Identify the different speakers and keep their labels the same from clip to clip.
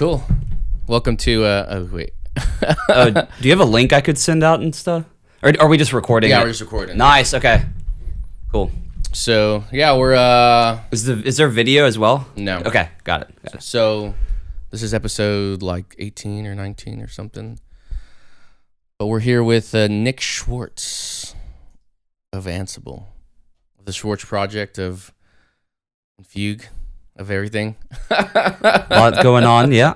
Speaker 1: Cool. Welcome to. Uh, oh wait.
Speaker 2: Oh, do you have a link I could send out and stuff? Or are we just recording?
Speaker 1: yeah,
Speaker 2: it?
Speaker 1: we're just recording.
Speaker 2: Nice. Okay. Cool.
Speaker 1: So yeah, we're uh.
Speaker 2: Is the is there video as well?
Speaker 1: No.
Speaker 2: Okay. Got it. Got it.
Speaker 1: So this is episode like 18 or 19 or something. But we're here with uh, Nick Schwartz of Ansible, the Schwartz project of Fugue, of everything.
Speaker 2: lot going on. Yeah.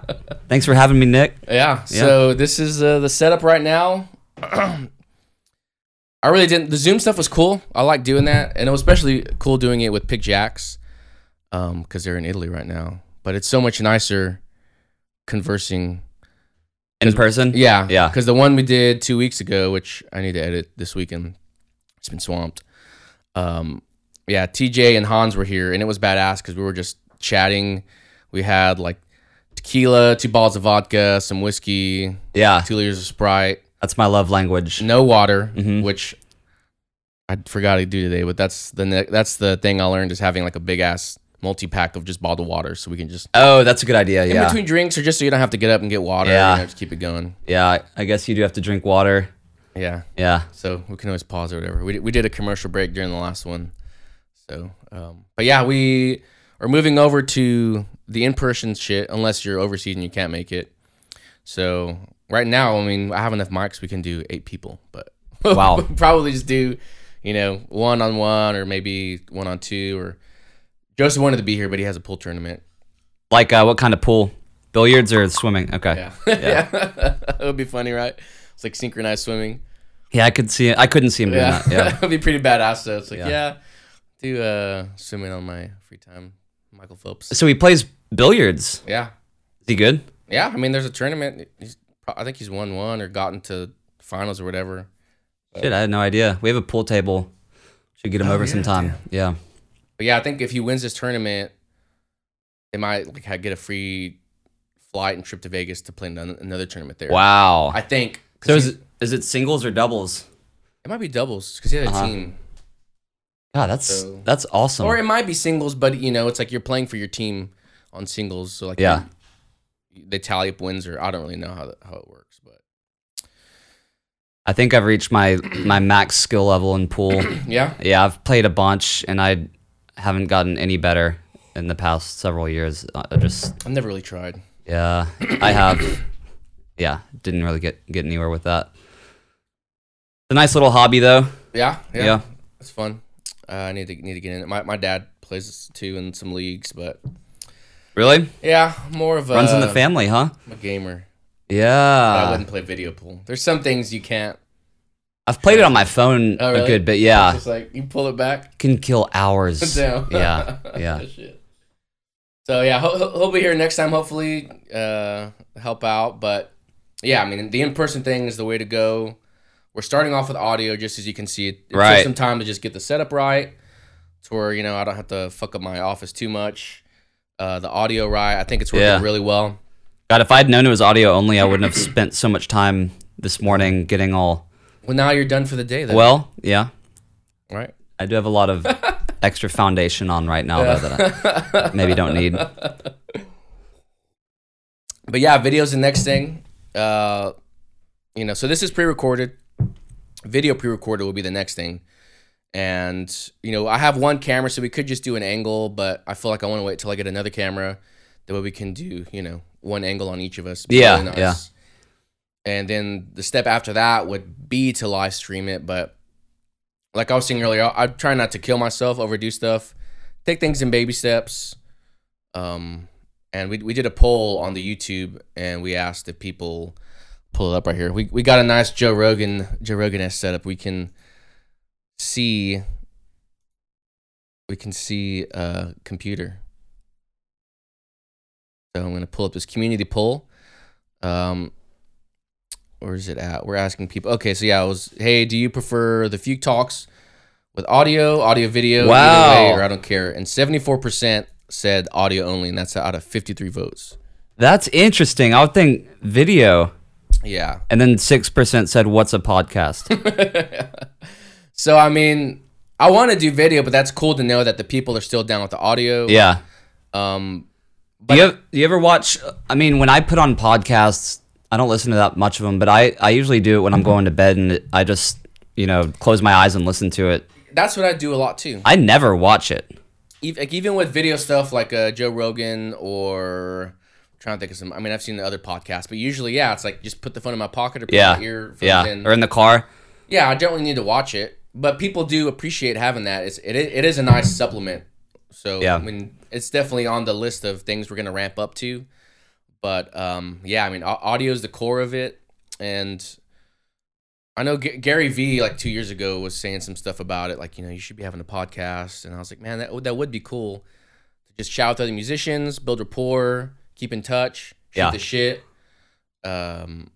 Speaker 2: Thanks for having me, Nick.
Speaker 1: Yeah. So this is uh, the setup right now. I really didn't. The Zoom stuff was cool. I like doing that, and it was especially cool doing it with Pick Jacks, um, because they're in Italy right now. But it's so much nicer conversing.
Speaker 2: In person.
Speaker 1: Yeah,
Speaker 2: Yeah.
Speaker 1: Because the one we did two weeks ago, which I need to edit this weekend, it's been swamped. Um, yeah, TJ and Hans were here, and it was badass because we were just chatting. We had like tequila, two bottles of vodka, some whiskey,
Speaker 2: Yeah.
Speaker 1: two liters of Sprite,
Speaker 2: That's my love language.
Speaker 1: no water,
Speaker 2: Mhm.
Speaker 1: which I forgot to do today. But that's the ne- that's the thing I learned is having like a big ass multi pack of just bottled water, so we can just
Speaker 2: Oh, that's a good idea.
Speaker 1: in
Speaker 2: Yeah.
Speaker 1: between drinks, or just so you don't have to get up and get water.
Speaker 2: Yeah.
Speaker 1: you know, just keep it going.
Speaker 2: Yeah. I- I guess you do have to drink water.
Speaker 1: Yeah.
Speaker 2: Yeah.
Speaker 1: So we can always pause or whatever. We did, we did a commercial break during the last one. So, um, but yeah, we are moving over to the in-person shit unless you're overseas and you can't make it. So right now, I mean, I have enough mics. We can do eight people, but
Speaker 2: Wow.
Speaker 1: we'll probably just do, you know, one on one or maybe one on two. Or Joseph wanted to be here, but he has a pool tournament.
Speaker 2: Like uh, what kind of pool? Billiards or swimming? Okay.
Speaker 1: Yeah, yeah, it would be funny, right? It's like synchronized swimming.
Speaker 2: Yeah, I could see it. I couldn't see him doing
Speaker 1: Yeah,
Speaker 2: that. Yeah.
Speaker 1: it'd be pretty badass. though. it's like,
Speaker 2: Yeah.
Speaker 1: yeah, do uh, swimming on my free time, Michael Phelps.
Speaker 2: so he plays billiards.
Speaker 1: Yeah,
Speaker 2: Is he good?
Speaker 1: yeah. I mean, there's a tournament. He's, I think he's won one or gotten to finals or whatever.
Speaker 2: Shit, I had no idea. We have a pool table. Should get him over
Speaker 1: Oh, yeah,
Speaker 2: sometime. Yeah.
Speaker 1: But yeah, I think if he wins this tournament, they might like get a free flight and trip to Vegas to play another tournament there.
Speaker 2: Wow.
Speaker 1: I think.
Speaker 2: so is it, is it singles or doubles?
Speaker 1: it might be doubles because he had a
Speaker 2: Uh-huh.
Speaker 1: team,
Speaker 2: God, that's
Speaker 1: So-
Speaker 2: that's awesome.
Speaker 1: or it might be singles. But you know, it's like you're playing for your team on singles. So like,
Speaker 2: Yeah.
Speaker 1: they, they tally up wins, or I don't really know how that, how it works, but.
Speaker 2: I think I've reached my my max skill level in pool.
Speaker 1: Yeah.
Speaker 2: yeah, I've played a bunch and I haven't gotten any better in the past several years. I just
Speaker 1: I've never really tried.
Speaker 2: yeah, I have. Yeah, didn't really get get anywhere with that. It's a nice little hobby though.
Speaker 1: Yeah. Yeah.
Speaker 2: Yeah.
Speaker 1: It's fun. Uh, I need to need to get in it. My my dad plays too in some leagues, but
Speaker 2: Really?
Speaker 1: yeah, more of a
Speaker 2: Runs in the family, huh?
Speaker 1: I'm a gamer. But I wouldn't play video pool. There's some things you can't.
Speaker 2: I've played it on my phone
Speaker 1: Oh,
Speaker 2: a good bit.
Speaker 1: It's
Speaker 2: Yeah.
Speaker 1: just like you pull it back.
Speaker 2: Can kill hours.
Speaker 1: Damn.
Speaker 2: Yeah. Yeah.
Speaker 1: So yeah, he'll, he'll be here next time. Hopefully, uh, help out. But yeah, I mean, the in-person thing is the way to go. We're starting off with audio, just as you can see. It, it
Speaker 2: Right.
Speaker 1: took some time to just get the setup right, to where you know I don't have to fuck up my office too much. Uh, the audio right, I think it's working
Speaker 2: Yeah.
Speaker 1: really well.
Speaker 2: God, if I'd known it was audio only, I wouldn't have spent so much time this morning getting all.
Speaker 1: Well, now you're done for the day, then.
Speaker 2: Well, yeah,
Speaker 1: right?
Speaker 2: I do have a lot of extra foundation on right now though, that I maybe don't need.
Speaker 1: but yeah, video's the next thing. Uh, you know, so this is pre-recorded. Video pre-recorded will be the next thing. And you know, I have one camera, so we could just do an angle, but I feel like I want to wait till I get another camera. That way we can do, you know, one angle on each of us.
Speaker 2: Yeah,
Speaker 1: nice.
Speaker 2: yeah.
Speaker 1: And then the step after that would be to live stream it, but like I was saying earlier, I, I try not to kill myself, overdo stuff, take things in baby steps. Um, and we we did a poll on the YouTube, and we asked if people pull it up right here. We we got a nice Joe Rogan Joe Rogan esque setup. We can see we can see a computer. So I'm gonna pull up this community poll. Um, where is it at? We're asking people. Okay, so yeah, I was. Hey, do you prefer the Fugue Talks with audio, audio, video,
Speaker 2: Wow.
Speaker 1: way, or I don't care? And 74 percent said audio only, and that's out of 53 votes.
Speaker 2: That's interesting. I would think video,
Speaker 1: Yeah.
Speaker 2: and then six percent said, "What's a podcast?"
Speaker 1: So I mean, I want to do video, but that's cool to know that the people are still down with the audio.
Speaker 2: yeah,
Speaker 1: Um,
Speaker 2: Do you, have, do you ever watch? I mean, when I put on podcasts, I don't listen to that much of them, but I, I usually do it when I'm going to bed and it, I just, you know, close my eyes and listen to it.
Speaker 1: That's what I do a lot too.
Speaker 2: I never watch it.
Speaker 1: Even, like even with video stuff like uh, Joe Rogan or trying to think of some. I mean, I've seen the other podcasts, but usually, yeah, it's like just put the phone in my pocket or put
Speaker 2: Yeah.
Speaker 1: my earphones
Speaker 2: Yeah.
Speaker 1: in.
Speaker 2: Or in the car.
Speaker 1: Yeah, I don't really need to watch it, but people do appreciate having that. It's it, it is a nice supplement. So
Speaker 2: Yeah.
Speaker 1: I mean, it's definitely on the list of things we're gonna ramp up to. But um, yeah, I mean, audio is the core of it, and I know G- Gary Vee like two years ago was saying some stuff about it, like you know you should be having a podcast, and I was like, man, that would that would be cool. To just shout out to other musicians, build rapport, keep in touch, shoot
Speaker 2: Yeah.
Speaker 1: the shit. Um,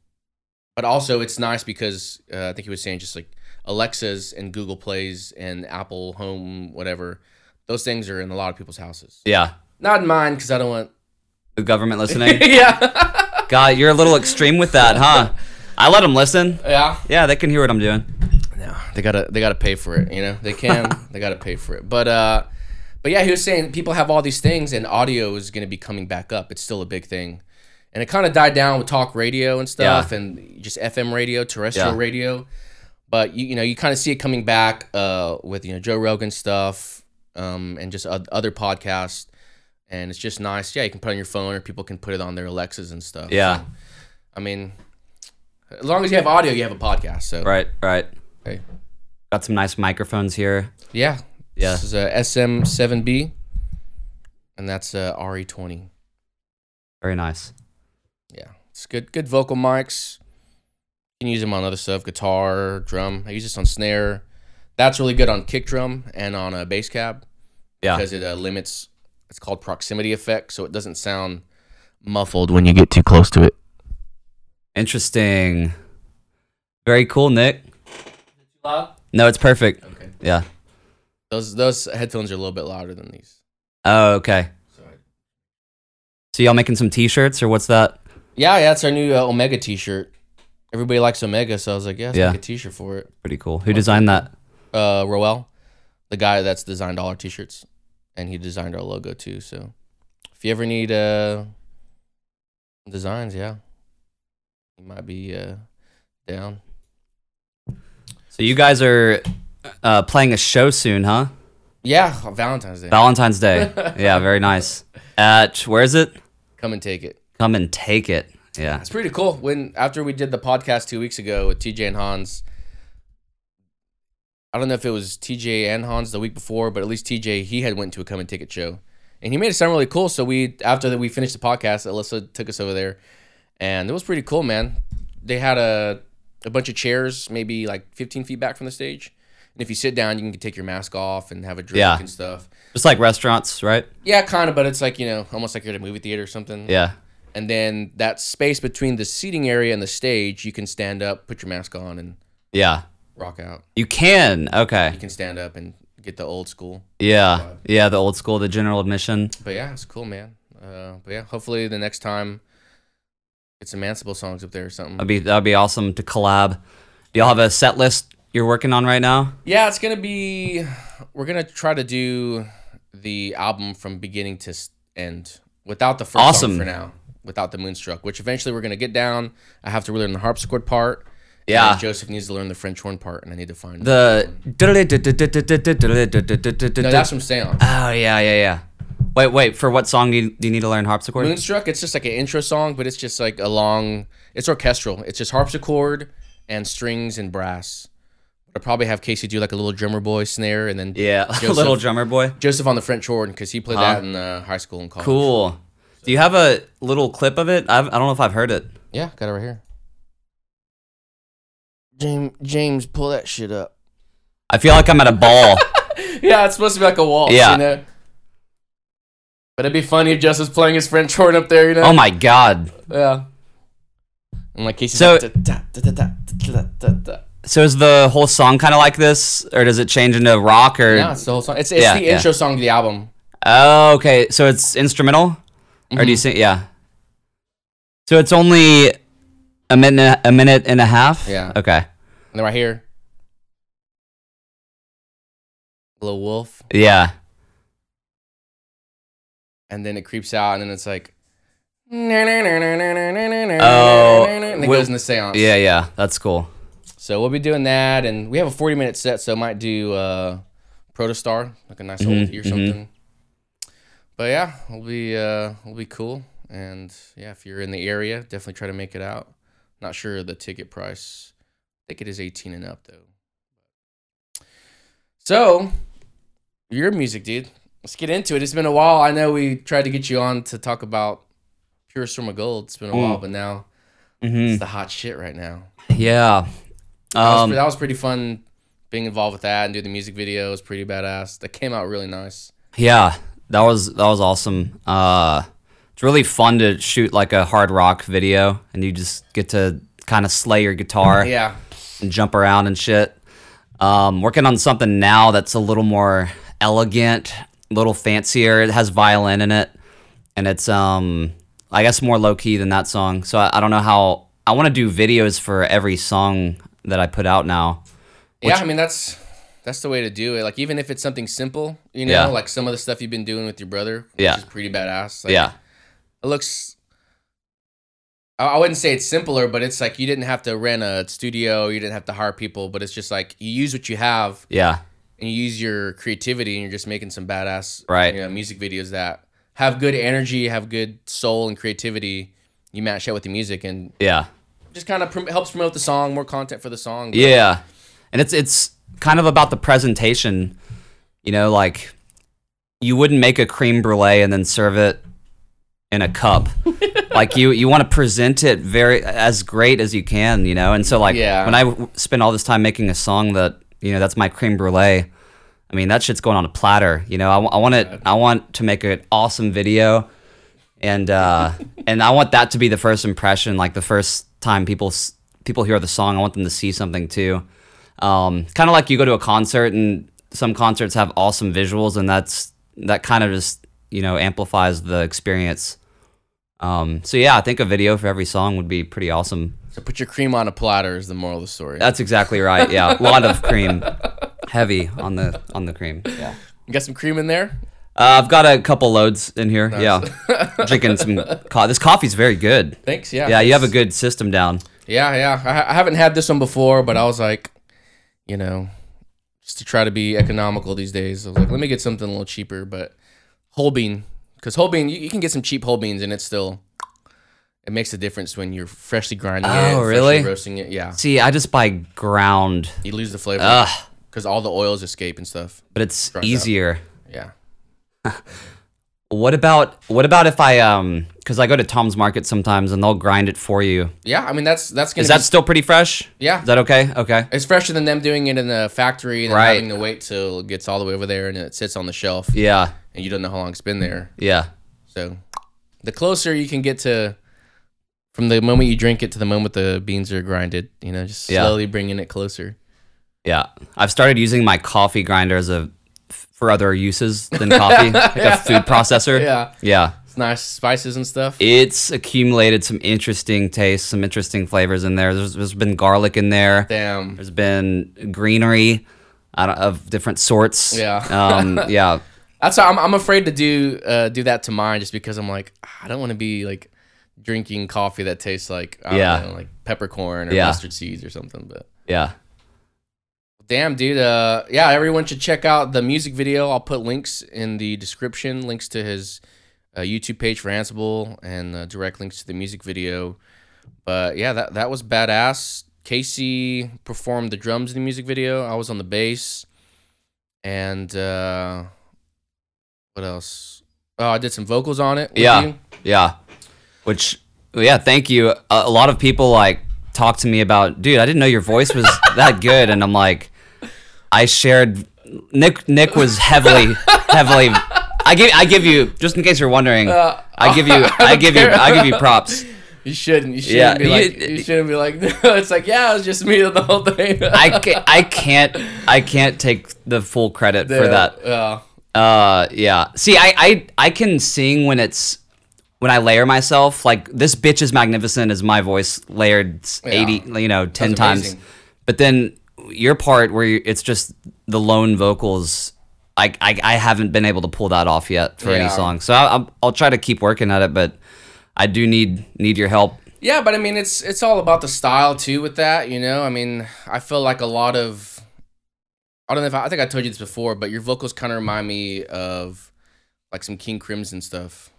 Speaker 1: but also it's nice because uh, I think he was saying just like Alexas and Google Plays and Apple Home, whatever. Those things are in a lot of people's houses.
Speaker 2: Yeah.
Speaker 1: Not in mine because I don't want.
Speaker 2: The government listening.
Speaker 1: yeah.
Speaker 2: God, you're a little extreme with that, huh? I let them listen.
Speaker 1: yeah.
Speaker 2: Yeah, they can hear what I'm doing.
Speaker 1: No, they gotta they gotta pay for it. You know, they can. they gotta pay for it. But uh, but yeah, he was saying people have all these things, and audio is gonna be coming back up. It's still a big thing, and it kind of died down with talk radio and stuff,
Speaker 2: Yeah.
Speaker 1: and just FM radio, terrestrial
Speaker 2: Yeah.
Speaker 1: radio. But you you know you kind of see it coming back uh with you know Joe Rogan stuff, um, and just other podcasts. And it's just nice. Yeah, you can put it on your phone, or people can put it on their Alexas and stuff.
Speaker 2: Yeah.
Speaker 1: So, I mean, as long as you have audio, you have a podcast. So
Speaker 2: Right, right.
Speaker 1: Hey.
Speaker 2: Got some nice microphones here.
Speaker 1: Yeah.
Speaker 2: Yeah.
Speaker 1: This is a SM7B, and that's a RE20.
Speaker 2: Very nice.
Speaker 1: Yeah. It's good. Good vocal mics. You can use them on other stuff, guitar, drum. I use this on snare. That's really good on kick drum and on a bass cab
Speaker 2: Yeah.
Speaker 1: because it uh, limits. It's called proximity effect, so it doesn't sound muffled when you get too close to it.
Speaker 2: Interesting. Very cool, Nick.
Speaker 1: Too loud?
Speaker 2: No, it's perfect.
Speaker 1: Okay.
Speaker 2: Yeah.
Speaker 1: Those those headphones are a little bit louder than these.
Speaker 2: Oh, okay.
Speaker 1: So I-
Speaker 2: So y'all making some t-shirts or what's that?
Speaker 1: yeah, yeah, it's our new uh, Omega T-shirt. Everybody likes Omega, so I was like, yeah, let's
Speaker 2: Yeah.
Speaker 1: make a T-shirt for it.
Speaker 2: Pretty cool. Who designed that?
Speaker 1: uh Roel, the guy that's designed all our t-shirts, and he designed our logo too. So if you ever need uh designs, yeah, he might be uh down.
Speaker 2: So you guys are uh, playing a show soon, huh?
Speaker 1: Yeah, Valentine's Day.
Speaker 2: Valentine's Day. yeah, very nice. At where is it?
Speaker 1: Come and take it.
Speaker 2: Come and take it. Yeah.
Speaker 1: It's pretty cool. When after we did the podcast two weeks ago with TJ and Hans, I don't know if it was TJ and Hans the week before, but at least TJ he had went to a Come and Take It show, and he made it sound really cool. So we after that we finished the podcast, Alyssa took us over there, and it was pretty cool, man. They had a a bunch of chairs, maybe like 15 feet back from the stage, and if you sit down, you can take your mask off and have a drink
Speaker 2: Yeah.
Speaker 1: and stuff.
Speaker 2: Just like restaurants, right?
Speaker 1: Yeah, kind of, but it's like you know, almost like you're at a movie theater or something.
Speaker 2: Yeah.
Speaker 1: And then that space between the seating area and the stage, you can stand up, put your mask on, and
Speaker 2: Yeah.
Speaker 1: rock out.
Speaker 2: You can. Okay.
Speaker 1: You can stand up and get the old school.
Speaker 2: Yeah. Yeah, the old school, the general admission.
Speaker 1: But yeah, it's cool, man. Uh, but yeah, hopefully the next time, get some Mansable songs up there or something.
Speaker 2: That'd be that'd be awesome to collab. Do y'all have a set list you're working on right now?
Speaker 1: Yeah, it's gonna be. We're gonna try to do the album from beginning to end without the first
Speaker 2: Awesome.
Speaker 1: song for now, without the Moonstruck. Which eventually we're gonna get down. I have to learn the harpsichord part.
Speaker 2: Yeah.
Speaker 1: Joseph needs to learn the French horn part, and I need to find
Speaker 2: The
Speaker 1: No, that's from Seance.
Speaker 2: Oh yeah, yeah, yeah. Wait, wait. For what song do you, do you need to learn harpsichord?
Speaker 1: Moonstruck, it's just like an intro song, but it's just like a long. It's orchestral. It's just harpsichord and strings and brass. I'll probably have Casey do like a little drummer boy snare, and then
Speaker 2: Yeah,
Speaker 1: Joseph,
Speaker 2: little drummer boy.
Speaker 1: Joseph on the French horn because he played
Speaker 2: Huh?
Speaker 1: that in uh, high school and college.
Speaker 2: Cool. Do you have a little clip of it? I've, I don't know if I've heard it.
Speaker 1: Yeah, got it right here. James, James, pull that shit up.
Speaker 2: I feel like I'm at a ball.
Speaker 1: yeah, it's supposed to be like a waltz,
Speaker 2: Yeah.
Speaker 1: you know. But it'd be funny if Joseph's playing his French horn up there, you know.
Speaker 2: oh my god.
Speaker 1: Yeah. And like Casey's
Speaker 2: So-
Speaker 1: like, da, da, da,
Speaker 2: So is the whole song kind of like this, or does it change into rock? Or
Speaker 1: Yeah, it's the whole song. It's, it's
Speaker 2: Yeah,
Speaker 1: the
Speaker 2: yeah.
Speaker 1: intro song to the album.
Speaker 2: oh, okay. So it's instrumental, or do you
Speaker 1: Mhm.
Speaker 2: sing? Yeah. So it's only a minute, a minute and a half.
Speaker 1: Yeah.
Speaker 2: Okay.
Speaker 1: And then right here, little wolf.
Speaker 2: Yeah.
Speaker 1: and then it creeps out, and then it's like. Oh, and it goes in the seance.
Speaker 2: Yeah, yeah, that's cool.
Speaker 1: So we'll be doing that, and we have a 40 minute set, so might do uh, Protostar, like a nice old or something. But yeah, we'll be uh, we'll be cool, and yeah, if you're in the area, definitely try to make it out. Not sure the ticket price. I think it is 18 and up though. So, your music, dude. Let's get into it. It's been a while. I know we tried to get you on to talk about Pure Storm of Gold. It's been a while, but now
Speaker 2: hmm
Speaker 1: it's the hot shit right now.
Speaker 2: Yeah.
Speaker 1: That was,
Speaker 2: Um,
Speaker 1: that was pretty fun being involved with that and do the music video. It was pretty badass. That came out really nice.
Speaker 2: Yeah, that was that was awesome. Uh, it's really fun to shoot like a hard rock video, and you just get to kind of slay your guitar
Speaker 1: Yeah.
Speaker 2: and jump around and shit. Um, working on something now that's a little more elegant, a little fancier. It has violin in it, and it's um, I guess more low key than that song. So I, I don't know how I want to do videos for every song that I put out now.
Speaker 1: yeah, I mean that's that's the way to do it. Like even if it's something simple, you know,
Speaker 2: Yeah.
Speaker 1: like some of the stuff you've been doing with your brother, which
Speaker 2: Yeah.
Speaker 1: is pretty badass. Like,
Speaker 2: yeah,
Speaker 1: It looks I I wouldn't say it's simpler, but it's like you didn't have to rent a studio, you didn't have to hire people, but it's just like you use what you have
Speaker 2: yeah,
Speaker 1: and you use your creativity and you're just making some badass
Speaker 2: Right.
Speaker 1: you know, music videos that have good energy, have good soul and creativity. You match that with the music and
Speaker 2: yeah.
Speaker 1: Just kind of prom- helps promote the song, more content for the song. but-
Speaker 2: Yeah, and it's it's kind of about the presentation. You know, like you wouldn't make a creme brulee and then serve it in a cup. like you you want to present it very as great as you can. You know, and so like
Speaker 1: Yeah.
Speaker 2: when I w- spend all this time making a song that you know that's my creme brulee. I mean that shit's going on a platter. You know, I, I want it. I want to make an awesome video and uh, and I want that to be the first impression, like the first time people people hear the song. I want them to see something too. Um, kind of like you go to a concert, and some concerts have awesome visuals, and that's that kind of just you know amplifies the experience. Um, so yeah, I think a video for every song would be pretty awesome.
Speaker 1: So put your cream on a platter is the moral of the story.
Speaker 2: That's exactly right. Yeah, a lot of cream, heavy on the on the cream. Yeah.
Speaker 1: You got some cream in there?
Speaker 2: Uh, I've got a couple loads in here. Yeah, drinking some. Co- this coffee's very good.
Speaker 1: Thanks. Yeah.
Speaker 2: Yeah, you have a good system down.
Speaker 1: Yeah, yeah. I, I haven't had this one before, but I was like, you know, just to try to be economical these days. I was like, let me get something a little cheaper, but whole bean, because whole bean, you, you can get some cheap whole beans, and it's still, it makes a difference when you're freshly grinding it,
Speaker 2: Oh, really?
Speaker 1: roasting it. Yeah,
Speaker 2: See, I just buy ground,
Speaker 1: you lose the flavor because all the oils escape and stuff.
Speaker 2: but it's
Speaker 1: easier. out. Yeah.
Speaker 2: What about what about if I um because I go to Tom's Market sometimes and they'll grind it for you.
Speaker 1: Yeah, I mean that's that's gonna
Speaker 2: Is
Speaker 1: be,
Speaker 2: that still pretty fresh?
Speaker 1: yeah.
Speaker 2: Is that okay? Okay.
Speaker 1: it's fresher than them doing it in the factory and
Speaker 2: Right.
Speaker 1: having to wait till it gets all the way over there and it sits on the shelf
Speaker 2: Yeah.
Speaker 1: and you don't know how long it's been there.
Speaker 2: Yeah.
Speaker 1: So the closer you can get to from the moment you drink it to the moment the beans are grinded, you know, just
Speaker 2: Yeah.
Speaker 1: slowly bringing it closer.
Speaker 2: Yeah. I've started using my coffee grinder as a for other uses than coffee, like a food processor.
Speaker 1: Yeah.
Speaker 2: Yeah.
Speaker 1: It's nice spices and stuff.
Speaker 2: It's accumulated some interesting tastes, some interesting flavors in there. There's, there's been garlic in there.
Speaker 1: Damn.
Speaker 2: There's been greenery of different sorts.
Speaker 1: Yeah.
Speaker 2: Um, yeah.
Speaker 1: That's why I'm I'm afraid to do uh do that to mine just because I'm like "Ah, I don't want to be like drinking coffee that tastes like
Speaker 2: Yeah.
Speaker 1: know, like peppercorn or
Speaker 2: Yeah.
Speaker 1: mustard seeds or something, but
Speaker 2: Yeah.
Speaker 1: Damn, dude. Uh, yeah, everyone should check out the music video. I'll put links in the description, links to his uh, YouTube page for Ansible, and uh, direct links to the music video. But yeah, that that was badass. Casey performed the drums in the music video. I was on the bass, and uh, what else? Oh, I did some vocals on it. with
Speaker 2: Yeah.
Speaker 1: you.
Speaker 2: Yeah. Which, yeah, thank you. A, a lot of people like talk to me about, dude, I didn't know your voice was that good. And I'm like, I shared, Nick, Nick was heavily, heavily, I give, I give you, just in case you're wondering,
Speaker 1: Uh,
Speaker 2: I give you, I give you, I give you props.
Speaker 1: You shouldn't. You shouldn't
Speaker 2: Yeah,
Speaker 1: be like. You shouldn't be like. No, it's like yeah, it was just me the whole thing.
Speaker 2: I can't, I can't, I can't take the full credit for that.
Speaker 1: Yeah.
Speaker 2: Uh, yeah. See, I, I, I can sing when it's when I layer myself. Like this bitch is magnificent is my voice layered
Speaker 1: Yeah.
Speaker 2: eighty, you know, ten
Speaker 1: That's
Speaker 2: times.
Speaker 1: amazing.
Speaker 2: But then your part where you, it's just the lone vocals. I, I I haven't been able to pull that off yet for any song. So I, I'll, I'll try to keep working at it, but I do need need your help.
Speaker 1: Yeah, but I mean, it's it's all about the style too. With that, you know, I mean, I feel like a lot of, I don't know if I, I think I told you this before, but your vocals kind of remind me of like some King Crimson stuff.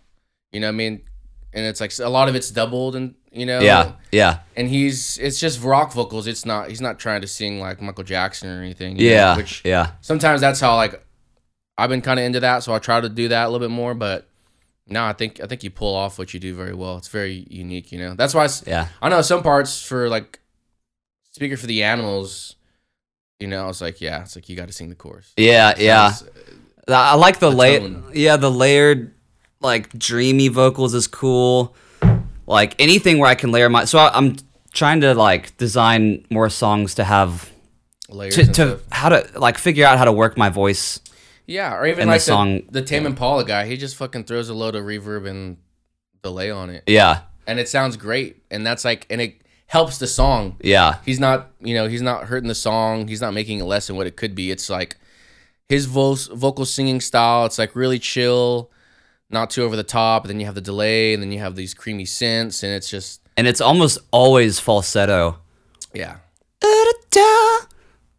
Speaker 1: You know what I mean? And it's like a lot of it's doubled, and you know,
Speaker 2: Yeah, yeah,
Speaker 1: And he's it's just rock vocals. It's not he's not trying to sing like Michael Jackson or anything. you know,
Speaker 2: yeah,
Speaker 1: which
Speaker 2: yeah.
Speaker 1: sometimes that's how like I've been kind of into that, so I try to do that a little bit more. But no, I think I think you pull off what you do very well. It's very unique, you know. That's why it's,
Speaker 2: Yeah.
Speaker 1: I know some parts for like speaker for the animals. You know, I was like, yeah, it's like you got to sing the chorus.
Speaker 2: Yeah, yeah.
Speaker 1: Uh,
Speaker 2: I like the
Speaker 1: The
Speaker 2: layer. Yeah, the layered, like dreamy vocals is cool. Like anything where I can layer my. So I, I'm trying to like design more songs to have
Speaker 1: layers
Speaker 2: to, to how to like figure out how to work my voice.
Speaker 1: Yeah, or even
Speaker 2: and the
Speaker 1: like
Speaker 2: song-
Speaker 1: the, the Tame Impala guy. He just fucking throws a load of reverb and delay on it,
Speaker 2: Yeah,
Speaker 1: and it sounds great. And that's like, and it helps the song.
Speaker 2: yeah,
Speaker 1: he's not you know he's not hurting the song he's not making it less than what it could be it's like his vo- vocal singing style it's like really chill not too over the top And then you have the delay and then you have these creamy synths and it's just
Speaker 2: and it's almost always falsetto.
Speaker 1: yeah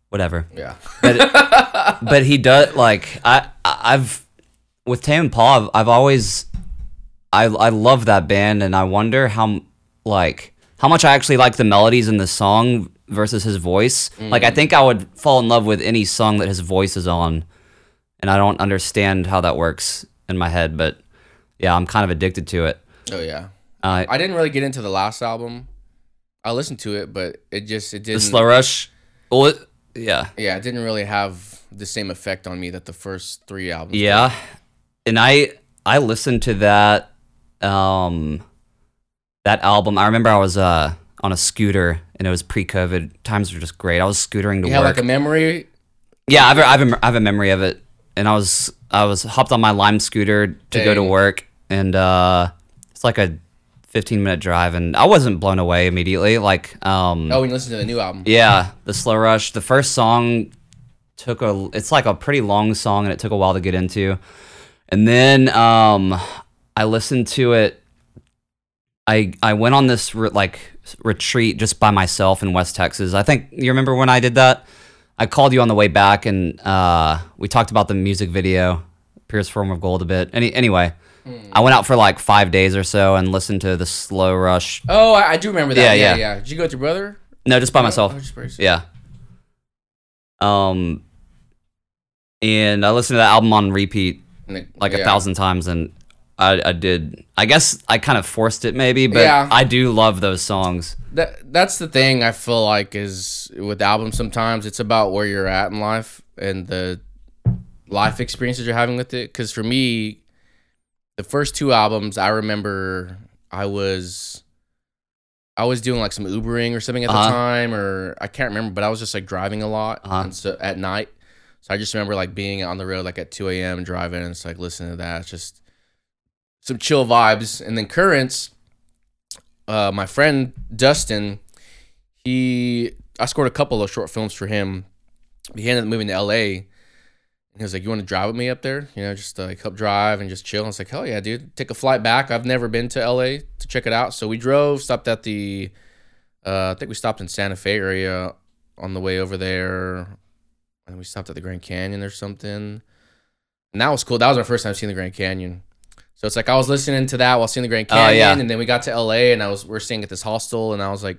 Speaker 2: Whatever.
Speaker 1: yeah
Speaker 2: but but he does like I I've with Tame Impala I've, I've always I I love that band and I wonder how like how much I actually like the melodies in the song versus his voice. Like I mm. think I would fall in love with any song that his voice is on, and I don't understand how that works in my head. But yeah, I'm kind of addicted to it.
Speaker 1: oh yeah
Speaker 2: Uh,
Speaker 1: i didn't really get into the last album i listened to it but it just it
Speaker 2: the
Speaker 1: didn't
Speaker 2: slow rush. Well, it, yeah.
Speaker 1: yeah it didn't really have the same effect on me that the first three albums did.
Speaker 2: Yeah, and I I listened to that um that album. I remember I was uh on a scooter and it was pre-COVID. Times were just great. I was scootering to work.
Speaker 1: like a memory
Speaker 2: yeah, I've, I've a, I have a memory of it, and I was I was hopped on my Lime scooter to go to work, and uh it's like a 15 minute drive, and I wasn't blown away immediately. Like um
Speaker 1: oh when you listen to the new album
Speaker 2: yeah, the slow rush. The first song took a. It's like a pretty long song, and it took a while to get into. And then um, I listened to it. I I went on this re- like retreat just by myself in West Texas. I think you remember when I did that. I called you on the way back, and uh, we talked about the music video, "Pierce Form of Gold" a bit. Any anyway, I went out for like five days or so and listened to the slow rush.
Speaker 1: oh I, I do remember that
Speaker 2: Yeah,
Speaker 1: yeah,
Speaker 2: yeah.
Speaker 1: yeah did you go with your brother
Speaker 2: No, just by myself.
Speaker 1: Oh, just by.
Speaker 2: Yeah. Um, and I listened to that album on repeat like a thousand times, and I, I did. I guess I kind of forced it, maybe, but
Speaker 1: Yeah.
Speaker 2: I do love those songs.
Speaker 1: that that's the thing I feel like is with albums sometimes it's about where you're at in life and the life experiences you're having with it cuz for me the first two albums I remember I was I was doing like some Ubering or something at
Speaker 2: Uh-huh.
Speaker 1: the time or I can't remember but I was just like driving a lot
Speaker 2: Uh-huh.
Speaker 1: and so at night so I just remember like being on the road like at 2 a.m. driving and it's like listening to that it's just some chill vibes and then currents uh, my friend Dustin, he I scored a couple of short films for him. He ended up moving to LA. He was like, You want to drive with me up there? You know, just uh, like help drive and just chill. And was like, Hell yeah, dude. Take a flight back. I've never been to LA to check it out. So we drove, stopped at the uh, I think we stopped in Santa Fe area on the way over there. And we stopped at the Grand Canyon or something. And that was cool. That was our first time seeing the Grand Canyon. So it's like I was listening to that while seeing the Grand
Speaker 2: Oh,
Speaker 1: Canyon,
Speaker 2: yeah.
Speaker 1: and then we got to LA, and I was we are staying at this hostel, and I was like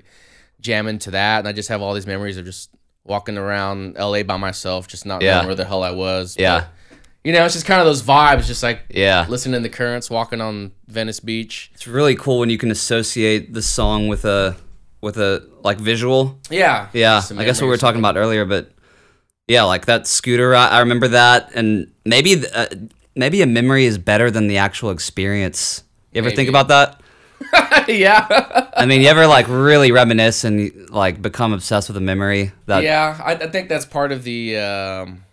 Speaker 1: jamming to that, and I just have all these memories of just walking around LA by myself, just not
Speaker 2: Yeah.
Speaker 1: knowing where the hell I was.
Speaker 2: Yeah.
Speaker 1: But, you know, it's just kind of those vibes, just like
Speaker 2: Yeah,
Speaker 1: listening to the currents, walking on Venice Beach.
Speaker 2: it's really cool when you can associate the song with a with a like visual.
Speaker 1: Yeah,
Speaker 2: Yeah, I guess what we were talking about earlier, but yeah, like that scooter. I, I remember that, and maybe th- uh, maybe a memory is better than the actual experience. You ever think about that?
Speaker 1: yeah,
Speaker 2: I mean, you ever like really reminisce and like become obsessed with a memory that?
Speaker 1: yeah. I, I think that's part of the um,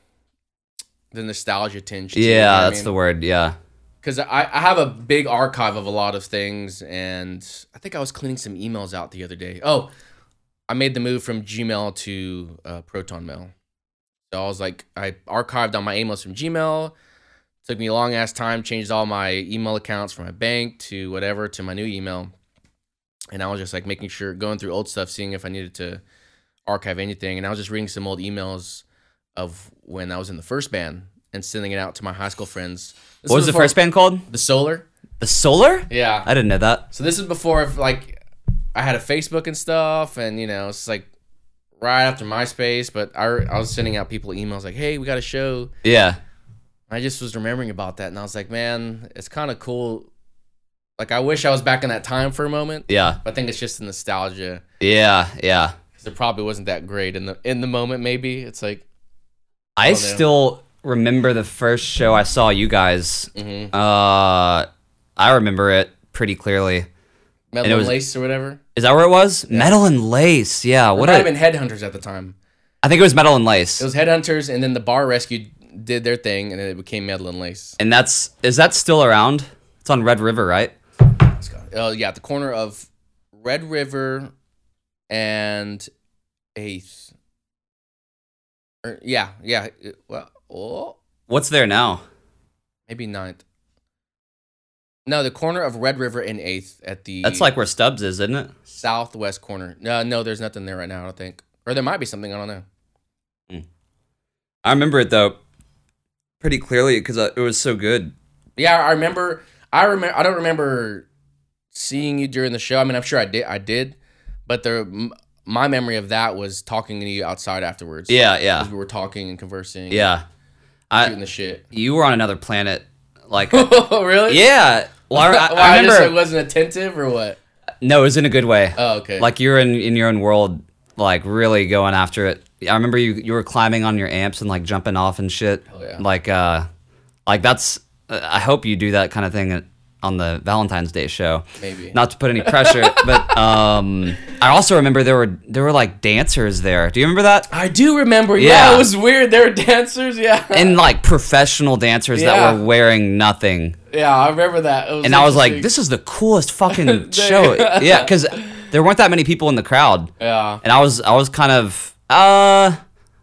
Speaker 1: the nostalgia tinge. too,
Speaker 2: Yeah,
Speaker 1: you know what I
Speaker 2: that's
Speaker 1: mean?
Speaker 2: the word. Yeah.
Speaker 1: because I, I have a big archive of a lot of things and i think i was cleaning some emails out the other day oh i made the move from gmail to uh, proton mail So I was like, I archived all my emails from Gmail. Took me a long ass time, changed all my email accounts from my bank to whatever to my new email. And I was just like making sure, going through old stuff, seeing if I needed to archive anything. And I was just reading some old emails of when I was in the first band and sending it out to my high school friends. This
Speaker 2: What was the first band called?
Speaker 1: The Solar.
Speaker 2: The Solar?
Speaker 1: Yeah.
Speaker 2: I didn't know that.
Speaker 1: So this is before like I had a Facebook and stuff, and you know it's like right after MySpace. But I, I was sending out people emails like, "Hey, we got a show."
Speaker 2: Yeah.
Speaker 1: I just was remembering about that, and I was like, "Man, it's kind of cool." Like I wish I was back in that time for a moment.
Speaker 2: Yeah.
Speaker 1: But I think it's just the nostalgia
Speaker 2: Yeah. Yeah.
Speaker 1: because it probably wasn't that great in the in the moment. Maybe it's like,
Speaker 2: I
Speaker 1: no.
Speaker 2: still remember the first show I saw you guys.
Speaker 1: mm-hmm.
Speaker 2: Uh, I remember it pretty clearly.
Speaker 1: metal and
Speaker 2: was-
Speaker 1: lace or whatever.
Speaker 2: Is that where it was? Metal and Lace. Yeah.
Speaker 1: What might
Speaker 2: A,
Speaker 1: have been Headhunters at the time.
Speaker 2: I think it was Metal and Lace.
Speaker 1: It was Headhunters, and then the Bar Rescue did their thing, and then it became Metal and Lace.
Speaker 2: and that's is that still around? It's on Red River, right?
Speaker 1: Uh, yeah, the corner of Red River and Eighth. Or, yeah, yeah. uh, Well, oh,
Speaker 2: What's there now?
Speaker 1: maybe Ninth. No, the corner of Red River and Eighth at the
Speaker 2: That's like where Stubb's is, isn't it?
Speaker 1: southwest corner. No, no, there's nothing there right now. I don't think, or there might be something. I don't know.
Speaker 2: I remember it though, pretty clearly because uh, it was so good.
Speaker 1: Yeah, I remember. I remember. I don't remember seeing you during the show. I mean, I'm sure I did. I did, but the my memory of that was talking to you outside afterwards.
Speaker 2: Yeah, yeah,
Speaker 1: we were talking and conversing.
Speaker 2: yeah.
Speaker 1: shooting
Speaker 2: I
Speaker 1: the shit.
Speaker 2: you were on another planet, like
Speaker 1: oh, really?
Speaker 2: yeah. Well, I, I,
Speaker 1: Why
Speaker 2: I
Speaker 1: I just
Speaker 2: remember.
Speaker 1: like, wasn't attentive or what?
Speaker 2: no, it was in a good way.
Speaker 1: Oh, okay.
Speaker 2: like you're in in your own world, like really going after it. I remember you you were climbing on your amps and like jumping off and shit.
Speaker 1: Oh, yeah.
Speaker 2: Like uh, like that's. uh, I hope you do that kind of thing on the Valentine's Day show.
Speaker 1: maybe.
Speaker 2: Not to put any pressure, but um, I also remember there were there were like dancers there. Do you remember that?
Speaker 1: I do remember. Yeah.
Speaker 2: Yeah.
Speaker 1: it was weird. There were dancers. Yeah.
Speaker 2: And like professional dancers
Speaker 1: Yeah.
Speaker 2: that were wearing nothing.
Speaker 1: yeah, I remember that. It was
Speaker 2: And I was like, this is the coolest fucking show. Yeah, because there weren't that many people in the crowd.
Speaker 1: Yeah.
Speaker 2: and I was I was kind of uh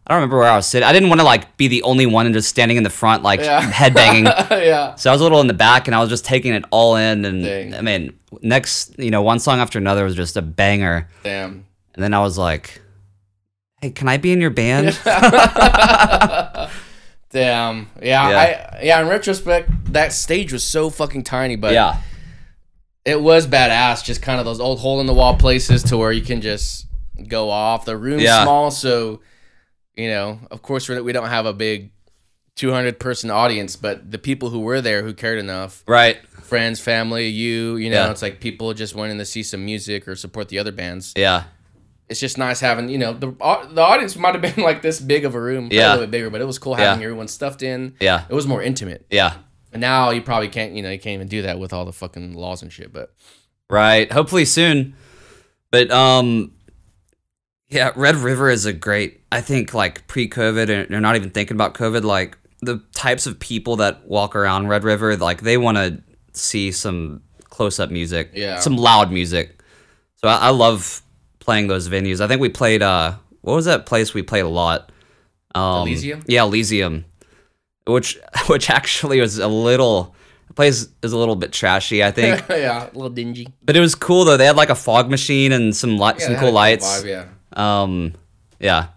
Speaker 2: I don't remember where I was sitting. I didn't want to like be the only one and just standing in the front like
Speaker 1: Yeah.
Speaker 2: headbanging.
Speaker 1: yeah.
Speaker 2: so I was a little in the back and I was just taking it all in and
Speaker 1: Dang.
Speaker 2: I mean next you know one song after another was just a banger
Speaker 1: Damn.
Speaker 2: and then I was like hey can I be in your band?
Speaker 1: Damn. Yeah.
Speaker 2: Yeah.
Speaker 1: I yeah. In retrospect, that stage was so fucking tiny, but
Speaker 2: yeah.
Speaker 1: it was badass. Just kind of those old hole in the wall places to where you can just go off. The room's
Speaker 2: Yeah.
Speaker 1: small, so you know. Of course, we're- don't have a big 200 person audience, but the people who were there who cared enough,
Speaker 2: Right.
Speaker 1: friends, family, you, you know,
Speaker 2: Yeah.
Speaker 1: it's like people just wanting to see some music or support the other bands.
Speaker 2: Yeah.
Speaker 1: It's just nice having, you know, the the audience might have been like this big of a room,
Speaker 2: Yeah.
Speaker 1: a little bit bigger, but it was cool having
Speaker 2: Yeah.
Speaker 1: everyone stuffed in.
Speaker 2: Yeah.
Speaker 1: It was more intimate.
Speaker 2: Yeah.
Speaker 1: And now you probably can't, you know, you can't even do that with all the fucking laws and shit. But
Speaker 2: Right. Hopefully soon. But um yeah, Red River is a great I think like pre-COVID and they're not even thinking about COVID like the types of people that walk around Red River like they want to see some close-up music,
Speaker 1: Yeah.
Speaker 2: some loud music. So I, I love playing those venues. I think we played uh what was that place we played a lot? Um
Speaker 1: Elysium?
Speaker 2: Yeah, Elysium. Which which actually was a little the place is a little bit trashy, I think.
Speaker 1: yeah, a little dingy.
Speaker 2: But it was cool though. They had like a fog machine and some light,
Speaker 1: Yeah,
Speaker 2: some cool lights.
Speaker 1: Vibe, yeah.
Speaker 2: Um, yeah.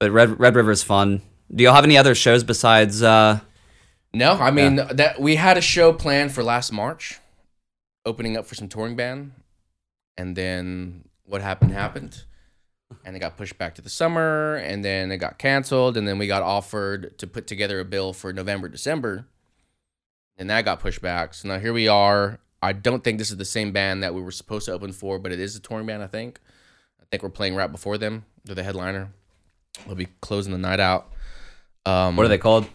Speaker 2: But Red Red River's fun. Do y'all have any other shows besides? uh
Speaker 1: No, I mean that we had a show planned for last March, opening up for some touring band, and then what happened happened, and it got pushed back to the summer, and then it got canceled, and then we got offered to put together a bill for November December, and that got pushed back. So now here we are. I don't think this is the same band that we were supposed to open for, but it is a touring band. I think. Think we're playing right before them. They're the headliner. We'll be closing the night out. Um,
Speaker 2: What are they called?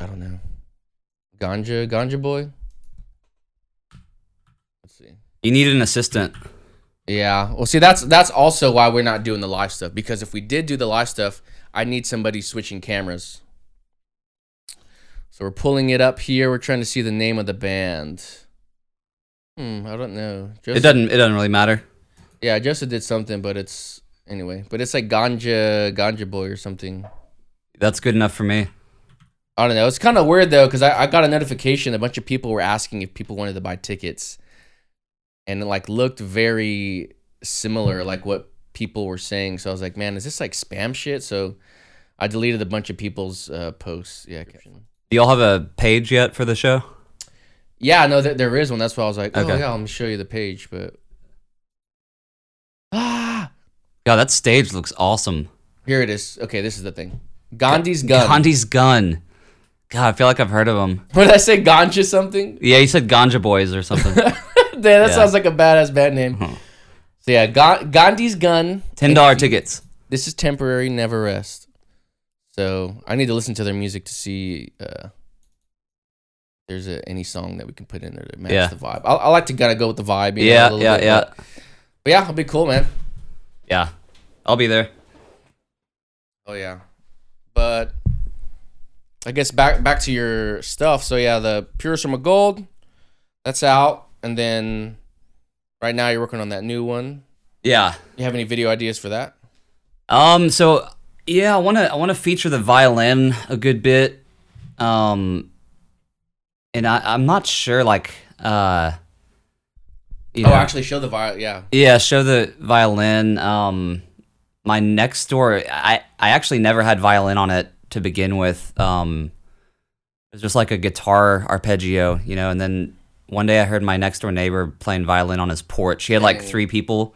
Speaker 1: I don't know. Ganja, Ganja Boy. Let's see.
Speaker 2: You need an assistant.
Speaker 1: Yeah. Well, see, that's that's also why we're not doing the live stuff because if we did do the live stuff, I need somebody switching cameras. So we're pulling it up here. We're trying to see the name of the band. Hmm. I don't know.
Speaker 2: It doesn't. It doesn't really matter.
Speaker 1: Yeah, Joseph did something, but it's anyway, but it's like Ganja Ganja Boy or something.
Speaker 2: That's good enough for me.
Speaker 1: I don't know. It's kind of weird though because I, I got a notification. A bunch of people were asking if people wanted to buy tickets, and it like looked very similar, like what people were saying. So I was like, man, is this like spam shit? So I deleted a bunch of people's uh, posts. Yeah. caption.
Speaker 2: Do y'all have a page yet for the show?
Speaker 1: Yeah, no, there, there is one. That's why I was like, oh
Speaker 2: Okay.
Speaker 1: yeah, let me show you the page. But ah,
Speaker 2: God, that stage looks awesome.
Speaker 1: here it is. Okay, this is the thing. Gandhi's gun.
Speaker 2: Gandhi's gun. God, I feel like I've heard of him.
Speaker 1: What did I say? Ganja something?
Speaker 2: Yeah, you said Ganja Boys or something.
Speaker 1: Damn, that
Speaker 2: Yeah.
Speaker 1: sounds like a badass band name. So yeah, Ga- Gandhi's gun.
Speaker 2: Ten dollar tickets.
Speaker 1: This is temporary, never rest. So I need to listen to their music to see uh, there's a, any song that we can put in there to match
Speaker 2: Yeah.
Speaker 1: the vibe. I, I like to gotta go with the vibe. You know,
Speaker 2: Yeah, yeah,
Speaker 1: bit,
Speaker 2: yeah,
Speaker 1: but yeah, it'll be cool, man.
Speaker 2: yeah. I'll be there.
Speaker 1: Oh yeah, but I guess back back to your stuff. So yeah, the Pure Summer Gold, that's out, and then right now you're working on that new one.
Speaker 2: Yeah.
Speaker 1: You have any video ideas for that?
Speaker 2: Um. So yeah, I wanna I wanna feature the violin a good bit. Um. And I I'm not sure like uh. You
Speaker 1: Oh, actually, show the viol. Yeah.
Speaker 2: Yeah, show the violin. Um, my next door, I I actually never had violin on it to begin with. Um, it was just like a guitar arpeggio, you know. And then one day I heard my next door neighbor playing violin on his porch. He had like three people,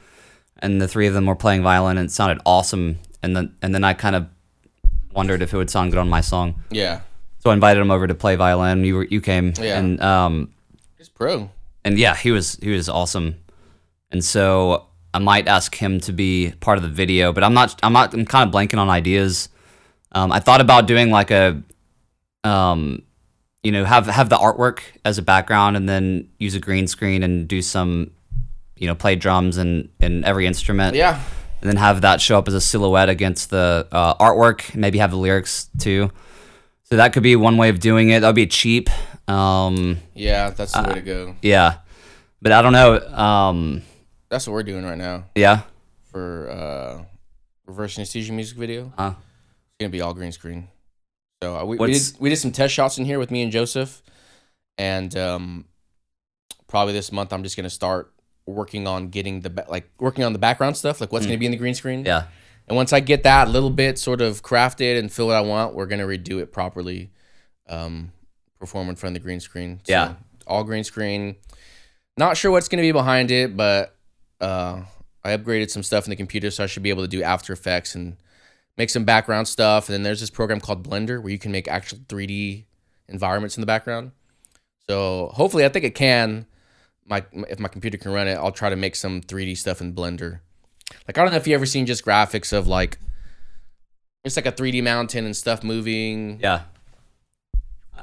Speaker 2: and the three of them were playing violin, and it sounded awesome. And then and then I kind of wondered if it would sound good on my song.
Speaker 1: Yeah.
Speaker 2: So I invited him over to play violin. You were you came,
Speaker 1: Yeah.
Speaker 2: and um,
Speaker 1: He's pro.
Speaker 2: And yeah, he was he was awesome. And so I might ask him to be part of the video, but I'm not I'm not I'm kind of blanking on ideas. Um, I thought about doing like a, um, you know, have have the artwork as a background, and then use a green screen and do some, you know, play drums and and every instrument,
Speaker 1: Yeah.
Speaker 2: and then have that show up as a silhouette against the uh, artwork. Maybe have the lyrics too. So that could be one way of doing it. That'd be cheap. Um,
Speaker 1: Yeah, that's the
Speaker 2: Uh,
Speaker 1: way to go.
Speaker 2: yeah, but I don't know. Um,
Speaker 1: That's what we're doing right now
Speaker 2: yeah.
Speaker 1: for uh, reverse anesthesia music video.
Speaker 2: Uh,
Speaker 1: It's gonna be all green screen. So uh, we, we did we did some test shots in here with me and Joseph, and um, probably this month I'm just gonna start working on getting the like working on the background stuff, like what's gonna be in the green screen.
Speaker 2: Mm. yeah.
Speaker 1: And once I get that little bit sort of crafted and feel what I want, we're gonna redo it properly, um, perform in front of the green screen. So,
Speaker 2: Yeah.
Speaker 1: all green screen. Not sure what's gonna be behind it, but uh, I upgraded some stuff in the computer, so I should be able to do After Effects and make some background stuff. And then there's this program called Blender where you can make actual 3D environments in the background. So hopefully, I think it can. My if my computer can run it, I'll try to make some 3D stuff in Blender. Like I don't know if you ever seen just graphics of like it's like a 3D mountain and stuff moving.
Speaker 2: Yeah.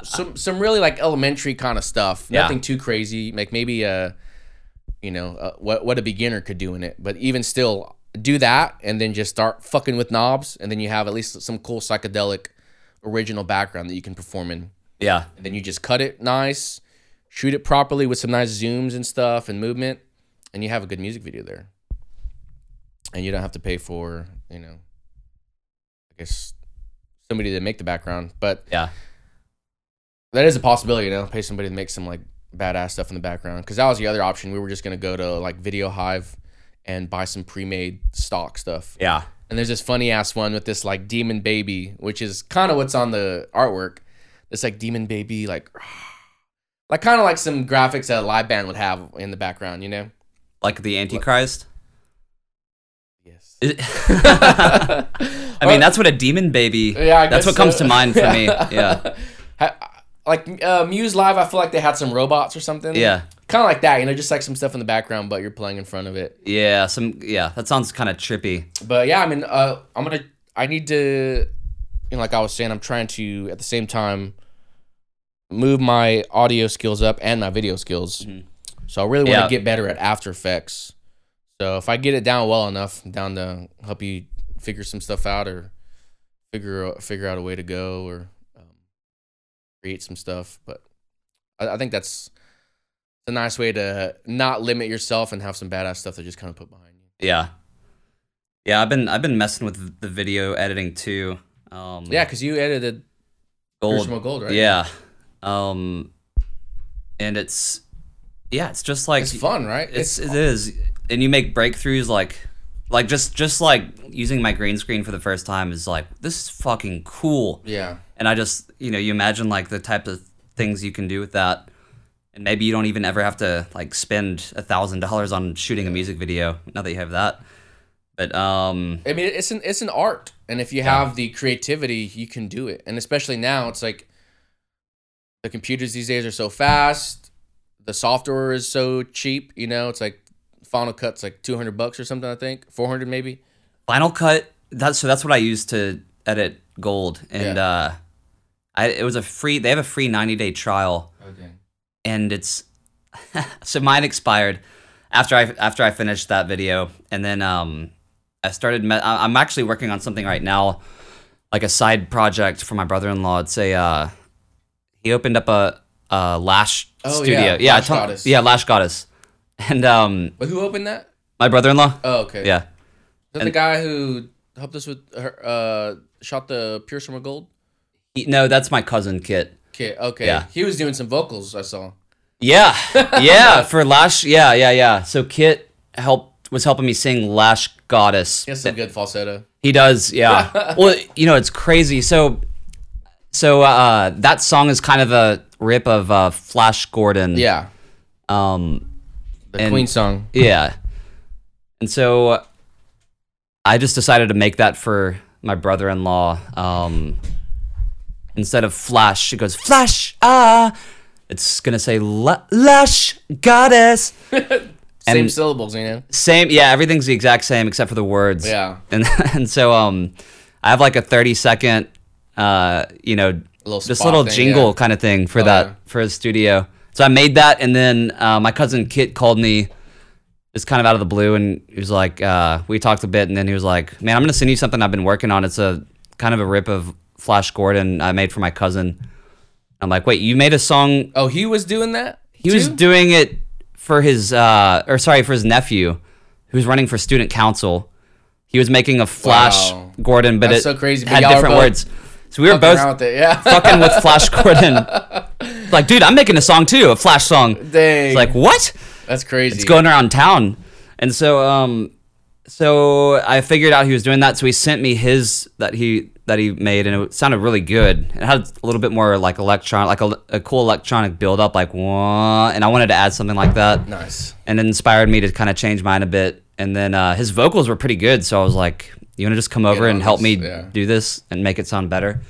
Speaker 1: Some some really like elementary kind of stuff.
Speaker 2: Yeah.
Speaker 1: Nothing too crazy. Like maybe uh you know, uh, what what a beginner could do in it. But even still do that and then just start fucking with knobs and then you have at least some cool psychedelic original background that you can perform in.
Speaker 2: Yeah.
Speaker 1: And then you just cut it nice, shoot it properly with some nice zooms and stuff and movement, and you have a good music video there. And you don't have to pay for, you know, I guess somebody to make the background, but
Speaker 2: Yeah.
Speaker 1: that is a possibility, you know, pay somebody to make some like badass stuff in the background. Because that was the other option. We were just gonna go to like Video Hive and buy some pre-made stock stuff.
Speaker 2: Yeah.
Speaker 1: And there's this funny ass one with this like demon baby, which is kind of what's on the artwork. This like demon baby, like, like kind of like some graphics that a live band would have in the background, you know?
Speaker 2: Like the Antichrist.
Speaker 1: Yes.
Speaker 2: I mean, that's what a demon baby.
Speaker 1: yeah, I
Speaker 2: that's what comes to mind for me. Yeah.
Speaker 1: Like uh, Muse Live, I feel like they had some robots or something.
Speaker 2: Yeah.
Speaker 1: Kind of like that, you know, just like some stuff in the background, but you're playing in front of it.
Speaker 2: Yeah. Some. Yeah. That sounds kind of trippy.
Speaker 1: But yeah, I mean, uh, I'm gonna. I need to, you know, like I was saying, I'm trying to at the same time move my audio skills up and my video skills. So I really want to
Speaker 2: Yeah.
Speaker 1: get better at After Effects. So if I get it down well enough, down to help you figure some stuff out or figure figure out a way to go or um, create some stuff. But I, I think that's a nice way to not limit yourself and have some badass stuff to just kind of put behind you.
Speaker 2: Yeah. Yeah, I've been I've been messing with the video editing too. Um,
Speaker 1: Yeah, because you edited
Speaker 2: gold.
Speaker 1: Gold, right?
Speaker 2: Yeah. Um, and it's yeah, it's just like
Speaker 1: It's fun, right?
Speaker 2: It's it is, and you make breakthroughs like like just just like using my green screen for the first time is like this is fucking cool.
Speaker 1: yeah.
Speaker 2: And I just you know you imagine like the type of things you can do with that, and maybe you don't even ever have to like spend a thousand dollars on shooting a music video. Now that you have that, but um
Speaker 1: I mean, it's an it's an art, and if you have the creativity, you can do it. And especially now, it's like the computers these days are so fast. The software is so cheap. You know, it's like Final Cut's like two hundred bucks or something. I think four hundred maybe.
Speaker 2: Final Cut. That's so that's what I use to edit Gold, and
Speaker 1: Yeah.
Speaker 2: uh, I it was a free. They have a free ninety day trial,
Speaker 1: Okay.
Speaker 2: and it's so mine expired after I after I finished that video, and then um, I started. Me- I'm actually working on something right now, like a side project for my brother in law. It's a uh, he opened up a, a lash
Speaker 1: Oh,
Speaker 2: studio.
Speaker 1: yeah,
Speaker 2: yeah,
Speaker 1: Lash
Speaker 2: told-
Speaker 1: Goddess.
Speaker 2: yeah, Lash Goddess, and um,
Speaker 1: But who opened that?
Speaker 2: my brother in law.
Speaker 1: Oh, okay.
Speaker 2: Yeah.
Speaker 1: Is that the guy who helped us with her? Uh, shot the Pure Summer Gold
Speaker 2: He- no, that's my cousin Kit.
Speaker 1: kit. Okay.
Speaker 2: Yeah.
Speaker 1: He was doing some vocals. I saw.
Speaker 2: Yeah, yeah, for Lash. Yeah, yeah, yeah. So Kit helped was helping me sing Lash Goddess.
Speaker 1: He has some good falsetto.
Speaker 2: He does, yeah. well, you know, it's crazy. So, so uh, that song is kind of a rip of uh, Flash Gordon.
Speaker 1: Yeah.
Speaker 2: Um,
Speaker 1: The
Speaker 2: And-
Speaker 1: Queen song.
Speaker 2: yeah. And so I just decided to make that for my brother-in-law. Um, instead of Flash, it goes Flash. Ah, it's gonna say La- Lash Goddess.
Speaker 1: Same
Speaker 2: And-
Speaker 1: syllables, you know.
Speaker 2: Same, yeah. Everything's the exact same except for the words.
Speaker 1: Yeah.
Speaker 2: And and so um, I have like a thirty second, uh, you know,
Speaker 1: little
Speaker 2: this little
Speaker 1: thing,
Speaker 2: jingle
Speaker 1: yeah.
Speaker 2: kind of thing for
Speaker 1: Oh,
Speaker 2: that
Speaker 1: yeah.
Speaker 2: for his studio. So I made that, and then uh, my cousin Kit called me. It's kind of out of the blue, and he was like, uh, we talked a bit, and then he was like, "Man, I'm gonna send you something I've been working on. It's a kind of a rip of Flash Gordon I made for my cousin." I'm like, "Wait, you made a song
Speaker 1: Oh, he was doing that.
Speaker 2: he was doing it for his uh or sorry for his nephew who's running for student council he was making a flash
Speaker 1: Wow.
Speaker 2: gordon but
Speaker 1: That's
Speaker 2: it
Speaker 1: so crazy, but
Speaker 2: had different words so we were both
Speaker 1: it. Yeah.
Speaker 2: fucking with flash gordon like dude i'm making a song too a flash song
Speaker 1: Dang.
Speaker 2: it's like what
Speaker 1: That's crazy.
Speaker 2: it's going around town and so um so i figured out he was doing that so he sent me his that he that he made and it sounded really good it had a little bit more like electron like a, a cool electronic build up like wah, and i wanted to add something like that
Speaker 1: nice.
Speaker 2: and it inspired me to kind of change mine a bit and then uh, his vocals were pretty good so i was like you want to just come over and help me
Speaker 1: yeah.
Speaker 2: do this and make it sound better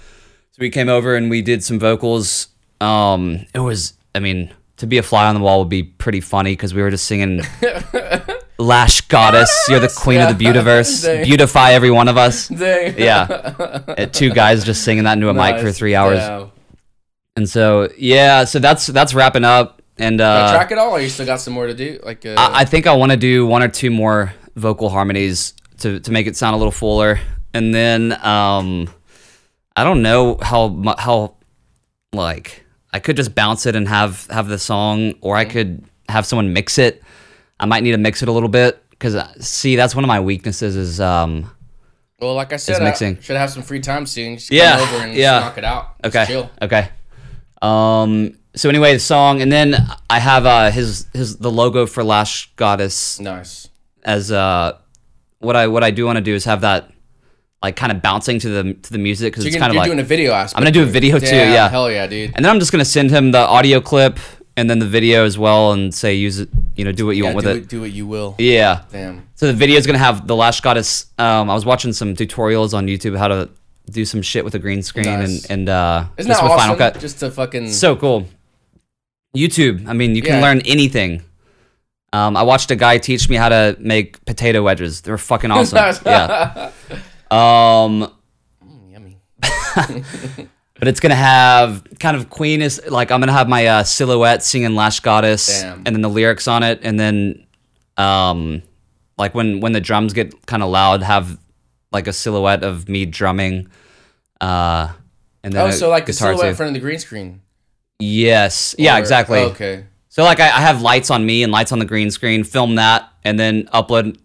Speaker 2: so we came over and we did some vocals um it was i mean to be a fly on the wall would be pretty funny because we were just singing lash goddess you're the queen of the beautiverse. Beautify every one of us.
Speaker 1: Dang.
Speaker 2: yeah. Two guys just singing that into a mic for three hours.
Speaker 1: Yeah.
Speaker 2: and so yeah so that's that's wrapping up. And uh
Speaker 1: Uh, track it all, or you still got some more to do? Like, uh,
Speaker 2: I, I think I want to do one or two more vocal harmonies to, to make it sound a little fuller, and then um, I don't know how how like I could just bounce it and have have the song, or I could have someone mix it. I might need to mix it a little bit because see that's one of my weaknesses is um
Speaker 1: well, like I said,
Speaker 2: mixing.
Speaker 1: I should have some free time soon. Just
Speaker 2: Yeah,
Speaker 1: come over and
Speaker 2: yeah.
Speaker 1: knock it out.
Speaker 2: Okay
Speaker 1: chill.
Speaker 2: okay um so anyway the song and then I have uh his his the logo for Lash Goddess
Speaker 1: Nice.
Speaker 2: as uh what I what I do want to do is have that like kind of bouncing to the to the music because
Speaker 1: So
Speaker 2: it's kind of like
Speaker 1: doing a video aspect.
Speaker 2: I'm gonna do a video too, yeah.
Speaker 1: Hell yeah, dude.
Speaker 2: and then I'm just gonna send him the audio clip and then the video as well and say use it you know do what you
Speaker 1: Yeah,
Speaker 2: want with
Speaker 1: it.
Speaker 2: it
Speaker 1: Do what you will.
Speaker 2: yeah
Speaker 1: Damn.
Speaker 2: so the video is gonna have the Lash Goddess um I was watching some tutorials on YouTube how to do some shit with a green screen
Speaker 1: Nice.
Speaker 2: and and uh
Speaker 1: Isn't
Speaker 2: just
Speaker 1: that
Speaker 2: with
Speaker 1: awesome?
Speaker 2: Final Cut
Speaker 1: Just to fucking.
Speaker 2: so cool YouTube I mean you can
Speaker 1: Yeah.
Speaker 2: learn anything um, I watched a guy teach me how to make potato wedges. They're fucking awesome. yeah. Um,
Speaker 1: Mm, yummy.
Speaker 2: but it's gonna have kind of Queen is like I'm gonna have my uh, silhouette singing Lash Goddess,
Speaker 1: Damn.
Speaker 2: and then the lyrics on it, and then um, like when when the drums get kind of loud, have like a silhouette of me drumming. Uh, and then
Speaker 1: Oh, so like the silhouette in front of the green screen.
Speaker 2: Yes. Yeah.
Speaker 1: Or-
Speaker 2: exactly.
Speaker 1: Okay.
Speaker 2: So like I, I have lights on me and lights on the green screen, film that, and then upload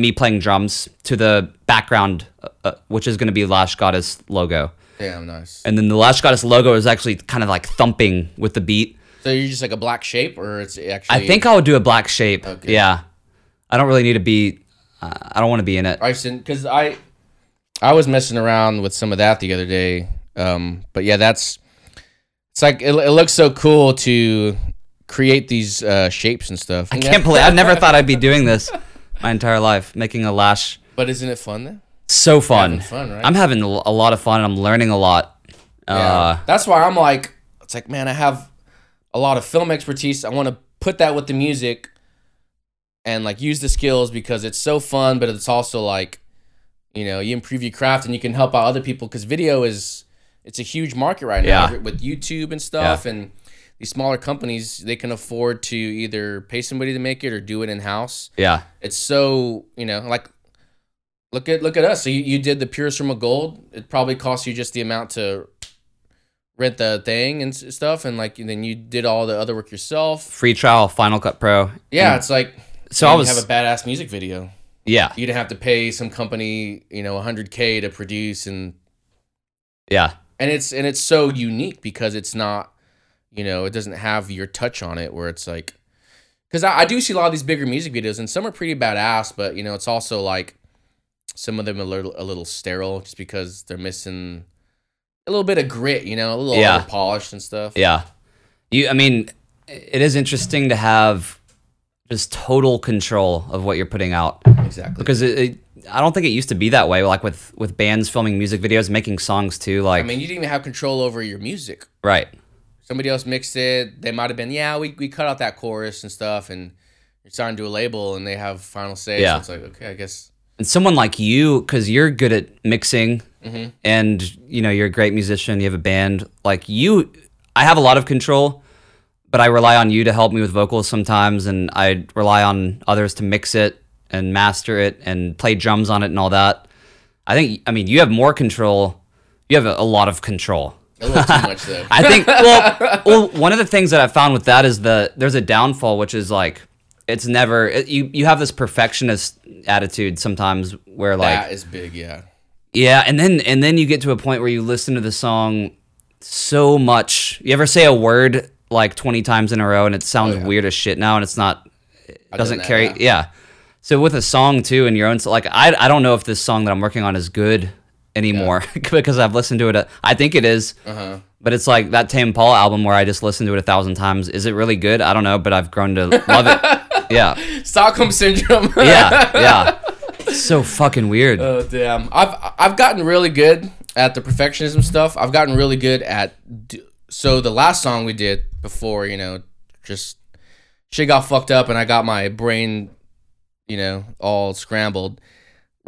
Speaker 2: me playing drums to the background, uh, uh, which is going to be Lash Goddess logo.
Speaker 1: Damn nice.
Speaker 2: And then the Lash Goddess logo is actually kind of like thumping with the beat.
Speaker 1: So you're just like a black shape, or it's actually?
Speaker 2: I think I would do a black shape.
Speaker 1: Okay.
Speaker 2: Yeah. I don't really need to be, uh, I don't want to be in it.
Speaker 1: I because I, I was messing around with some of that the other day. Um, but yeah, that's it's like it, it looks so cool to create these uh, shapes and stuff.
Speaker 2: I can't believe, I never thought I'd be doing this my entire life, making a lash.
Speaker 1: But isn't it fun then?
Speaker 2: So fun.
Speaker 1: Fun, right?
Speaker 2: I'm having a lot of fun and I'm learning a lot.
Speaker 1: Yeah.
Speaker 2: Uh,
Speaker 1: That's why I'm like, it's like, man, I have a lot of film expertise. I want to put that with the music and like use the skills because it's so fun, but it's also like, you know, you improve your craft and you can help out other people because video is it's a huge market right now
Speaker 2: Yeah.
Speaker 1: with YouTube and stuff and these smaller companies they can afford to either pay somebody to make it or do it in house.
Speaker 2: yeah.
Speaker 1: It's so you know like look at look at us. So you, you did the purest from a gold. It probably cost you just the amount to rent the thing and stuff, and like and then you did all the other work yourself.
Speaker 2: Free trial, Final Cut Pro.
Speaker 1: Yeah, it's like
Speaker 2: So I was,
Speaker 1: have a badass music video.
Speaker 2: yeah,
Speaker 1: You didn't have to pay some company you know 100k to produce and
Speaker 2: yeah,
Speaker 1: and it's and it's so unique because it's not you know it doesn't have your touch on it where it's like because I, I do see a lot of these bigger music videos and some are pretty badass but you know it's also like some of them a little a little sterile just because they're missing a little bit of grit you know a little
Speaker 2: Yeah.
Speaker 1: polished and stuff
Speaker 2: yeah. You, I mean, it is interesting to have just total control of what you're putting out
Speaker 1: exactly
Speaker 2: because it, it, I don't think it used to be that way. Like with with bands filming music videos, making songs too. Like,
Speaker 1: I mean you didn't even have control over your music
Speaker 2: right?
Speaker 1: Somebody else mixed it they might have been yeah we, we cut out that chorus and stuff and you're starting to do a label and they have final say
Speaker 2: Yeah.
Speaker 1: so it's like okay I guess
Speaker 2: and someone like you because you're good at mixing
Speaker 1: Mm-hmm.
Speaker 2: and you know you're a great musician you have a band like you i have a lot of control but i rely on you to help me with vocals sometimes and i rely on others to mix it and master it and play drums on it and all that i think i mean you have more control you have a, a lot of control
Speaker 1: a little too much though
Speaker 2: I think well, well, one of the things that I found with that is the there's a downfall, which is like it's never it, you you have this perfectionist attitude sometimes where like
Speaker 1: that is big yeah
Speaker 2: yeah, and then and then you get to a point where you listen to the song so much. You ever say a word like twenty times in a row and it sounds
Speaker 1: Oh, yeah.
Speaker 2: weird as shit now, and it's not it
Speaker 1: I've
Speaker 2: doesn't carry.
Speaker 1: yeah.
Speaker 2: Yeah. So with a song too, and your own, like I I don't know if this song that I'm working on is good anymore because I've listened to it. A, I think it is.
Speaker 1: Uh-huh.
Speaker 2: But it's like that Tame Impala album where I just listened to it a thousand times. Is it really good? I don't know, but I've grown to love it. Yeah,
Speaker 1: Stockholm syndrome.
Speaker 2: yeah, yeah. So fucking weird.
Speaker 1: oh damn. I've I've gotten really good at the perfectionism stuff. I've gotten really good at d- so the last song we did before, you know, just shit got fucked up and I got my brain, you know, all scrambled.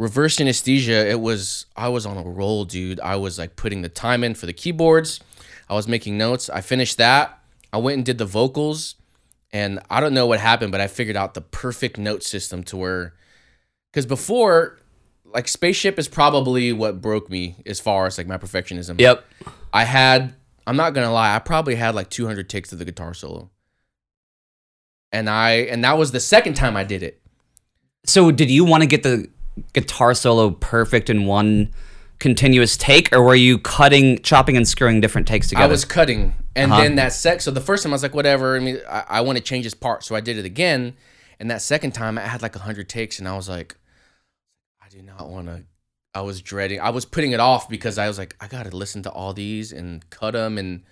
Speaker 1: Reverse anesthesia, it was I was on a roll, dude. I was like putting the time in for the keyboards. I was making notes. I finished that. I went and did the vocals. And I don't know what happened, but I figured out the perfect note system to where because before like spaceship is probably what broke me as far as like my perfectionism
Speaker 2: Yep.
Speaker 1: i had i'm not gonna lie i probably had like 200 takes of the guitar solo and i and that was the second time i did it
Speaker 2: So did you want to get the guitar solo perfect in one continuous take, or were you cutting, chopping, and screwing different takes together?
Speaker 1: i was cutting and
Speaker 2: Uh-huh.
Speaker 1: then that sec so the first time i was like whatever i mean i, I want to change this part so i did it again and that second time i had like 100 takes and i was like i do not want to i was dreading i was putting it off because i was like i gotta listen to all these and cut them and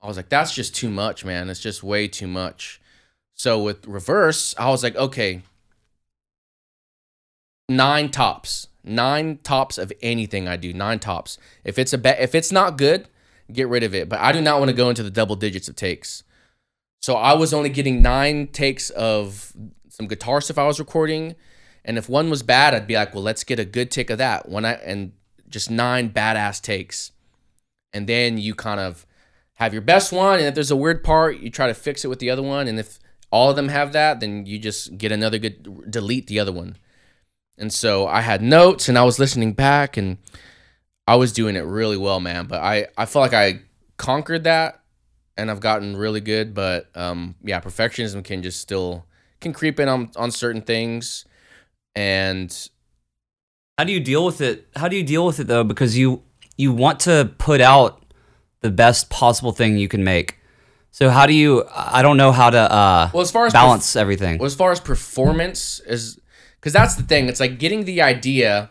Speaker 1: i was like that's just too much man it's just way too much so with reverse i was like okay nine tops. Nine tops of anything i do. Nine tops. If it's a ba- if it's not good get rid of it. But i do not want to go into the double digits of takes. So i was only getting nine takes of some guitar stuff i was recording. And if one was bad i'd be like well let's get a good take of that. One i and just nine badass takes. And then you kind of have your best one and if there's a weird part you try to fix it with the other one. And if all of them have that then you just get another good delete the other one and so i had notes and i was listening back and i was doing it really well man but i i felt like i conquered that and i've gotten really good but um yeah perfectionism can just still can creep in on on certain things And
Speaker 2: How do you deal with it? How do you deal with it though? Because you you want to put out the best possible thing you can make. So how do you? I don't know how to uh,
Speaker 1: well, as far as
Speaker 2: balance everything.
Speaker 1: Well, as far as performance is, because that's the thing. It's like getting the idea.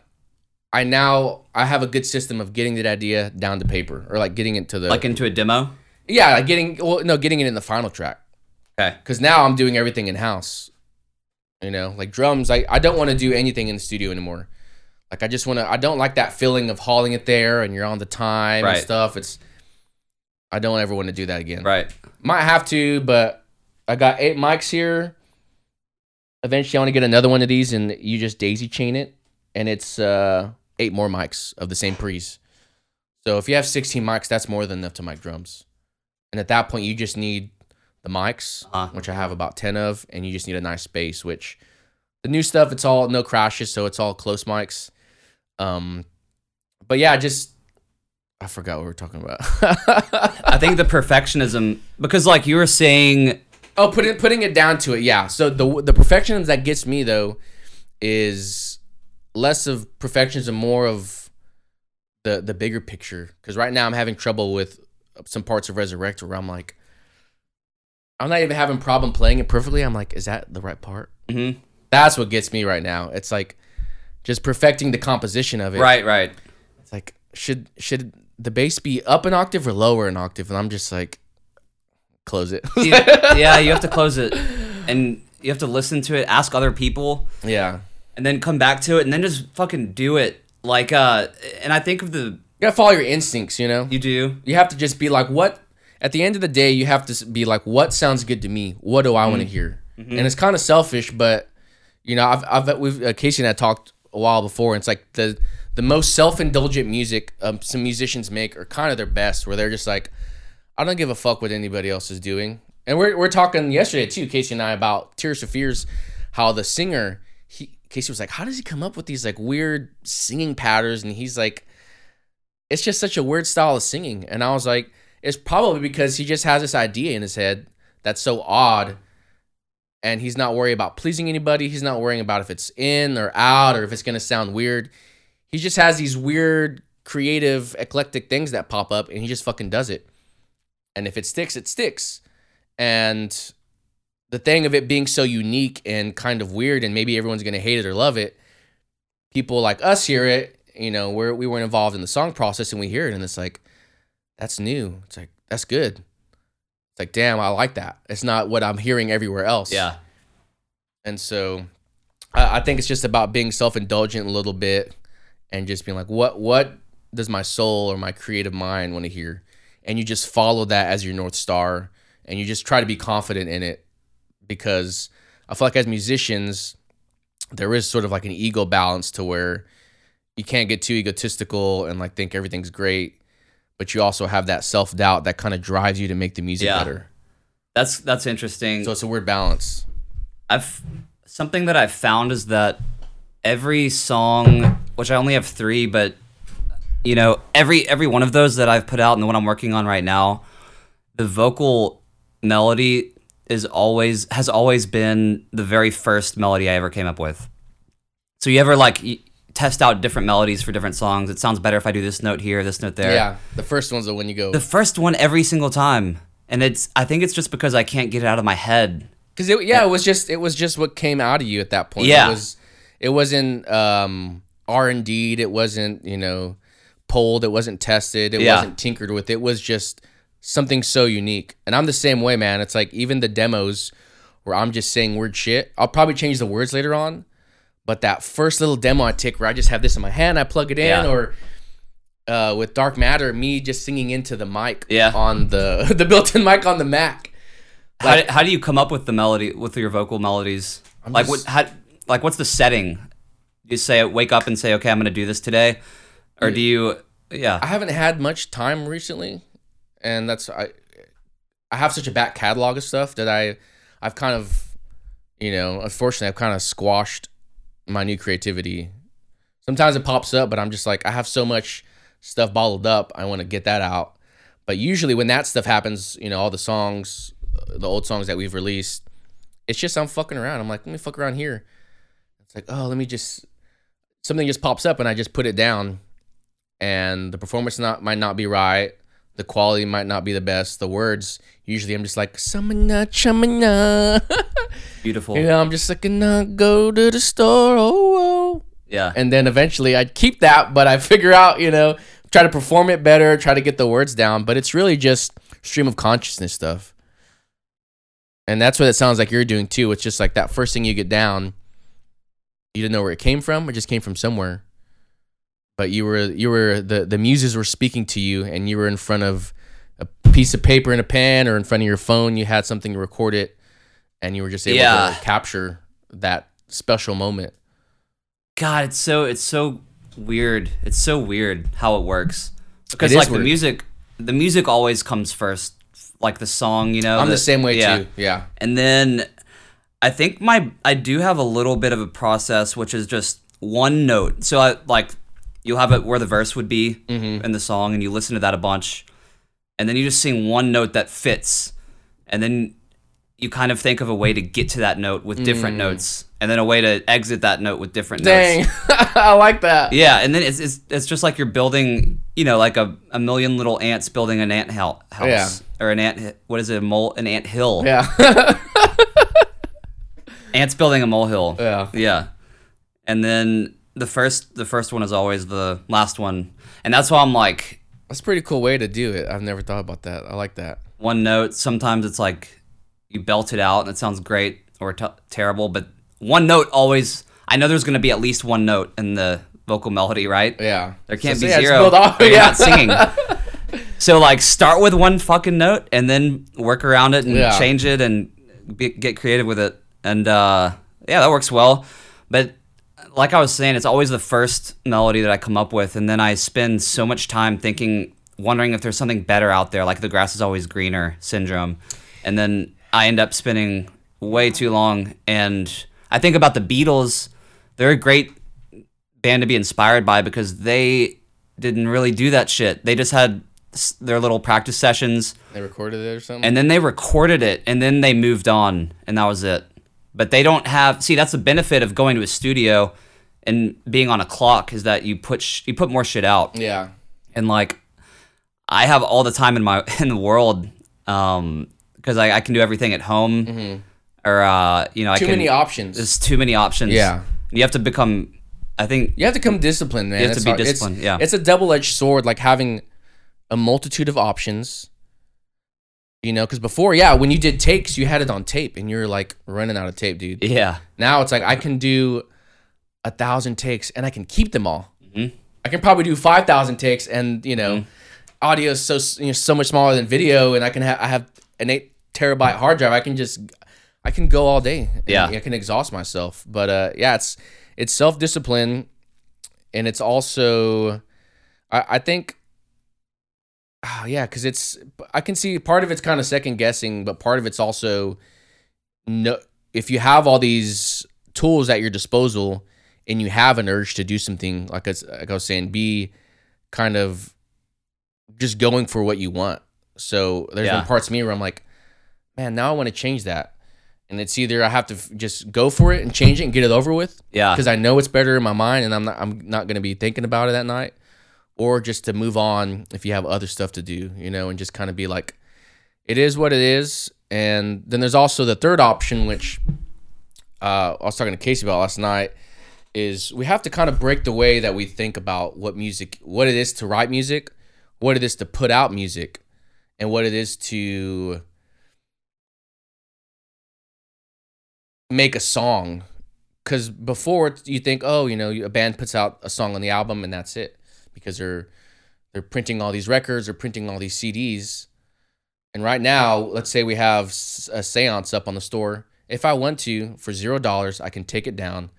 Speaker 1: I now I have a good system of getting that idea down to paper, or like getting it to the
Speaker 2: like into a demo.
Speaker 1: yeah, like getting well, no, getting it in the final track.
Speaker 2: Okay.
Speaker 1: Because now I'm doing everything in house. You know, like drums. I I don't want to do anything in the studio anymore. Like I just want to. I don't like that feeling of hauling it there and you're on the time
Speaker 2: Right.
Speaker 1: and stuff. It's. I don't ever want to do that again.
Speaker 2: Right.
Speaker 1: Might have to, but I got eight mics here. Eventually, I want to get another one of these, and you just daisy chain it, and it's uh, eight more mics of the same pre's. So if you have 16 mics, that's more than enough to mic drums. And at that point, you just need the mics,
Speaker 2: Uh-huh.
Speaker 1: which I have about 10 of, and you just need a nice space. Which the new stuff, it's all no crashes, so it's all close mics. Um, but yeah, just I forgot what we are talking about.
Speaker 2: I think the perfectionism because like you were saying
Speaker 1: Oh, putting putting it down to it, yeah. So the the perfectionism that gets me though is less of perfectionism, and more of the the bigger picture. Because right now I'm having trouble with some parts of Resurrect where I'm like, I'm not even having problem playing it perfectly. I'm like, is that the right part?
Speaker 2: mhm.
Speaker 1: That's what gets me right now. It's like just perfecting the composition of it.
Speaker 2: right, right.
Speaker 1: It's like should should the bass be up an octave or lower an octave? And I'm just like, close it.
Speaker 2: You- yeah, you have to close it and you have to listen to it, ask other people,
Speaker 1: yeah.
Speaker 2: and then come back to it and then just fucking do it. Like uh and I think of the
Speaker 1: You gotta follow your instincts, you know?
Speaker 2: you do.
Speaker 1: You have to just be like, what? At the end of the day, you have to be like, what sounds good to me? What do I want to hear? And it's kind of selfish, but you know, I've, I've we've uh, Casey and I talked a while before. And it's like the the most self indulgent music um, some musicians make are kind of their best, where they're just like, I don't give a fuck what anybody else is doing. And we're we're talking yesterday too, Casey and I, about Tears for Fears, how the singer he Casey was like, how does he come up with these like weird singing patterns? And he's like, it's just such a weird style of singing. And I was like, it's probably because he just has this idea in his head that's so odd. And he's not worried about pleasing anybody. He's not worrying about if it's in or out or if it's going to sound weird. He just has these weird, creative, eclectic things that pop up and he just fucking does it. And if it sticks, it sticks. And the thing of it being so unique and kind of weird, and maybe everyone's going to hate it or love it, people like us hear it you know, we're we weren't involved in the song process and we hear it and it's like, that's new. It's like, that's good. It's like, damn, I like that. It's not what I'm hearing everywhere else.
Speaker 2: Yeah.
Speaker 1: And so I, I think it's just about being self indulgent a little bit and just being like, what what does my soul or my creative mind want to hear? And you just follow that as your North Star and you just try to be confident in it because I feel like as musicians, there is sort of like an ego balance to where you can't get too egotistical and like think everything's great, but you also have that self doubt that kind of drives you to make the music
Speaker 2: Yeah.
Speaker 1: better.
Speaker 2: That's that's interesting.
Speaker 1: So it's a weird balance.
Speaker 2: I've something that I've found is that every song, which I only have three, but you know, every every one of those that I've put out and the one I'm working on right now, the vocal melody is always has always been the very first melody I ever came up with. So you ever like test out different melodies for different songs? It sounds better if I do this note here, this note there.
Speaker 1: Yeah, the first one's the one you go
Speaker 2: The first one every single time. And it's I think it's just because I can't get it out of my head.
Speaker 1: because it, yeah, it was just it was just what came out of you at that point.
Speaker 2: Yeah.
Speaker 1: it was it wasn't um R and D. It wasn't you know polled. It wasn't tested. It
Speaker 2: Yeah.
Speaker 1: wasn't tinkered with. It was just something so unique. And I'm the same way, man. It's like even the demos where I'm just saying weird shit. I'll probably change the words later on, but that first little demo I take where I just have this in my hand, I plug it in,
Speaker 2: Yeah.
Speaker 1: or uh, with Dark Matter, me just singing into the mic
Speaker 2: Yeah.
Speaker 1: on the the built-in mic on the Mac.
Speaker 2: How, do, how do you come up with the melody with your vocal melodies? like
Speaker 1: just-
Speaker 2: what? How, like what's the setting? You say wake up and say, okay, I'm gonna do this today, or do you? Yeah,
Speaker 1: I haven't had much time recently, and that's I. I have such a back catalog of stuff that I, I've kind of, you know, unfortunately, I've kind of squashed my new creativity. Sometimes it pops up, but I'm just like, I have so much stuff bottled up. I want to get that out. But usually, when that stuff happens, you know, all the songs, uh, the old songs that we've released, it's just I'm fucking around. I'm like, let me fuck around here. it's like, oh, let me just something just pops up and I just put it down, and the performance not might not be right, the quality might not be the best, the words usually I'm just like samana chamana,
Speaker 2: Beautiful.
Speaker 1: you know, I'm just like gonna go to the store, oh, oh.
Speaker 2: Yeah.
Speaker 1: and then eventually I'd keep that, but I figure out, you know, try to perform it better, try to get the words down, but it's really just stream of consciousness stuff. And that's what it sounds like you're doing too. It's just like that first thing you get down, you didn't know where it came from, it just came from somewhere. But you were you were the the muses were speaking to you and you were in front of a piece of paper and a pen or in front of your phone, you had something to record it and you were just able
Speaker 2: Yeah.
Speaker 1: to capture that special moment.
Speaker 2: God, it's so it's so weird. It's so weird how it works. Because
Speaker 1: is
Speaker 2: like the music, the music always comes first, like the song. You know,
Speaker 1: I'm the same way
Speaker 2: yeah.
Speaker 1: too. Yeah.
Speaker 2: And then I think my I do have a little bit of a process, which is just one note. So I like you'll have it where the verse would be
Speaker 1: Mm-hmm.
Speaker 2: in the song, and you listen to that a bunch, and then you just sing one note that fits, and then you kind of think of a way to get to that note with different notes, and then a way to exit that note with different notes.
Speaker 1: Mm. Dang, I like that.
Speaker 2: Yeah, and then it's, it's it's just like you're building, you know, like a, a million little ants building an ant hou- house
Speaker 1: Yeah.
Speaker 2: or an ant. What is it? A mole? An ant hill.
Speaker 1: Yeah,
Speaker 2: Ants building a molehill.
Speaker 1: yeah.
Speaker 2: Yeah. And then the first the first one is always the last one, and that's why I'm like
Speaker 1: That's a pretty cool way to do it. I've never thought about that. I like that.
Speaker 2: one note. Sometimes it's like you belt it out and it sounds great or t- terrible, but one note always. I know there's going to be at least one note in the vocal melody, right?
Speaker 1: Yeah,
Speaker 2: There can't
Speaker 1: So,
Speaker 2: be
Speaker 1: yeah,
Speaker 2: zero.
Speaker 1: off-
Speaker 2: or you're
Speaker 1: yeah.
Speaker 2: not singing. so like start with one fucking note and then work around it and
Speaker 1: Yeah.
Speaker 2: change it and be, get creative with it. And uh, yeah, that works well. But like I was saying, it's always the first melody that I come up with, and then I spend so much time thinking, wondering if there's something better out there, like the grass is always greener syndrome. And then I end up spending way too long. And I think about the Beatles. They're a great band to be inspired by because they didn't really do that shit. They just had their little practice sessions
Speaker 1: They recorded it or something.
Speaker 2: and then they recorded it and then they moved on and that was it. But they don't have see that's the benefit of going to a studio and being on a clock is that you put sh- you put more shit out
Speaker 1: yeah,
Speaker 2: and like I have all the time in my in the world um because I, I can do everything at home or uh you know I
Speaker 1: Mm-hmm. too
Speaker 2: can
Speaker 1: many options.
Speaker 2: there's too many options
Speaker 1: Yeah.
Speaker 2: you have to become I think
Speaker 1: you have to come disciplined, man.
Speaker 2: You have to
Speaker 1: It's
Speaker 2: be
Speaker 1: hard. It's-
Speaker 2: disciplined, yeah.
Speaker 1: it's a double-edged sword, like having a multitude of options. You know, because before, yeah, when you did takes, you had it on tape, and you're like running out of tape, dude.
Speaker 2: yeah
Speaker 1: Now it's like I can do a thousand takes, and I can keep them all.
Speaker 2: Mhm.
Speaker 1: I can probably do five thousand takes, and you
Speaker 2: Mm-hmm.
Speaker 1: know, audio is so you know, so much smaller than video, and I can have I have an eight terabyte hard drive. I can just I can go all day.
Speaker 2: Yeah.
Speaker 1: I can exhaust myself. But uh, yeah, it's it's self discipline, and it's also I, I think. Oh, yeah, because it's I can see part of it's kind of second guessing, but part of it's also no. If you have all these tools at your disposal and you have an urge to do something, like I, like I was saying, be kind of just going for what you want. So there's
Speaker 2: Yeah.
Speaker 1: been parts of me where I'm like, man, now I want to change that, and it's either I have to f- just go for it and change it and get it over with,
Speaker 2: yeah
Speaker 1: because I know it's better in my mind and I'm not I'm not gonna be thinking about it that night, or just to move on if you have other stuff to do, you know, and just kind of be like, it is what it is. And then there's also the third option, which uh, I was talking to Casey about last night, is we have to kind of break the way that we think about what music, what it is to write music, what it is to put out music, and what it is to make a song. Because before you think oh you know a band puts out a song on the album and that's it because they're they're printing all these records or printing all these cds and right now let's say we have a seance up on the store. If i want to for zero dollars i can take it down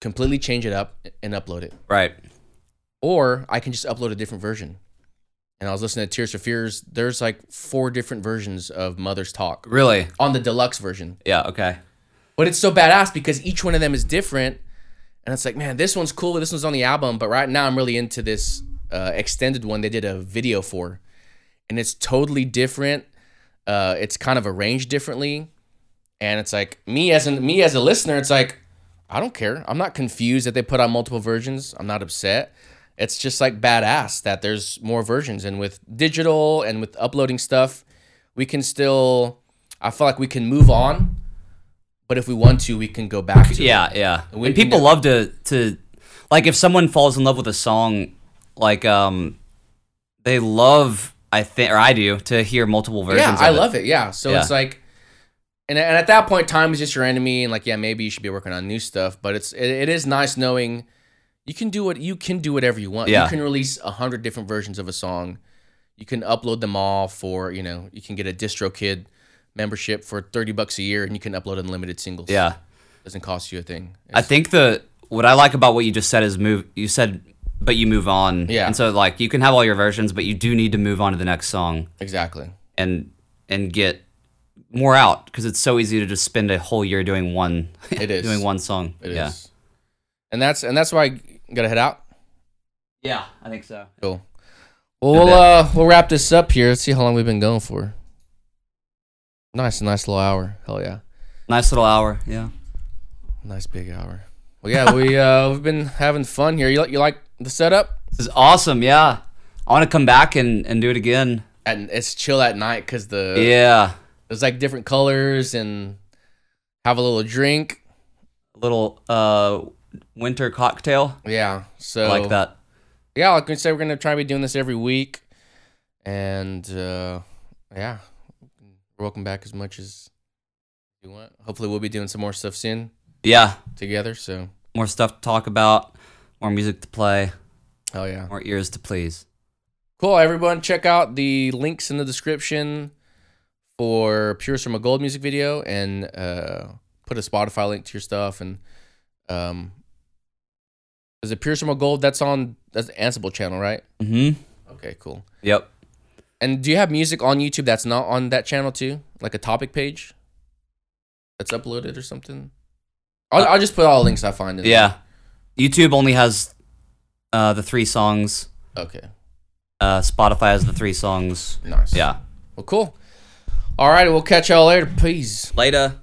Speaker 1: completely change it up and upload it
Speaker 2: right
Speaker 1: or i can just upload a different version and i was listening to tears for fears there's like four different versions of mother's talk
Speaker 2: really
Speaker 1: on the deluxe version
Speaker 2: yeah okay
Speaker 1: but it's so badass because each one of them is different. And it's like, man, this one's cool. This one's on the album. But right now, I'm really into this uh, extended one they did a video for. And it's totally different. Uh, it's kind of arranged differently. And it's like me as an me as a listener, it's like I don't care. I'm not confused that they put out multiple versions. I'm not upset. It's just like badass that there's more versions and with digital and with uploading stuff, we can still I feel like we can move on. But if we want to, we can go back to it.
Speaker 2: Yeah, yeah. And people love to to like if someone falls in love with a song, like um, they love I think or I do to hear multiple versions.
Speaker 1: Yeah, I
Speaker 2: it.
Speaker 1: love it. Yeah. So
Speaker 2: Yeah.
Speaker 1: it's like, and, and at that point, time is just your enemy. And like, yeah, maybe you should be working on new stuff. But it's it, it is nice knowing you can do what you can do whatever you want.
Speaker 2: Yeah.
Speaker 1: You can release a hundred different versions of a song. You can upload them all for you know you can get a DistroKid membership for thirty bucks a year, and you can upload unlimited singles.
Speaker 2: Yeah,
Speaker 1: doesn't cost you a thing.
Speaker 2: I think the what I like about what you just said is move. You said, but you move on.
Speaker 1: Yeah.
Speaker 2: and so like you can have all your versions, but you do need to move on to the next song
Speaker 1: exactly.
Speaker 2: and and get more out because it's so easy to just spend a whole year doing one.
Speaker 1: It is.
Speaker 2: doing one song.
Speaker 1: It is,
Speaker 2: yeah.
Speaker 1: and that's and that's why I gotta head out.
Speaker 2: Yeah, I think so.
Speaker 1: Cool. Well, we'll uh we'll wrap this up here. Let's see how long we've been going for. Nice, nice little hour. Hell yeah,
Speaker 2: Nice little hour. Yeah.
Speaker 1: nice big hour. Well, yeah, we uh we've been having fun here. You like you like the setup?
Speaker 2: This is awesome. Yeah. I want to come back and, and do it again.
Speaker 1: And it's chill at night because the
Speaker 2: Yeah.
Speaker 1: There's like different colors and have a little drink.
Speaker 2: A little uh winter cocktail.
Speaker 1: Yeah, so
Speaker 2: I like that.
Speaker 1: Yeah, like we said, we're gonna try to be doing this every week, and uh yeah, welcome back as much as you want. Hopefully, we'll be doing some more stuff soon
Speaker 2: Yeah.
Speaker 1: together. So.
Speaker 2: More stuff to talk about, more music to play,
Speaker 1: Oh yeah.
Speaker 2: more ears to please.
Speaker 1: Cool. Everyone, check out the links in the description for Pure from a Gold music video, and uh, put a Spotify link to your stuff. And um, is it Pure from a Gold? That's on that's the Ansible channel, right?
Speaker 2: Mm-hmm.
Speaker 1: Okay, cool.
Speaker 2: Yep.
Speaker 1: And do you have music on YouTube that's not on that channel too, like a topic page that's uploaded or something? I'll, I'll just put all the links I find. In there.
Speaker 2: Yeah. YouTube only has uh the three songs.
Speaker 1: Okay.
Speaker 2: Uh Spotify has the three songs.
Speaker 1: Nice.
Speaker 2: Yeah.
Speaker 1: Well, cool. All right. We'll catch y'all later. Peace.
Speaker 2: Later.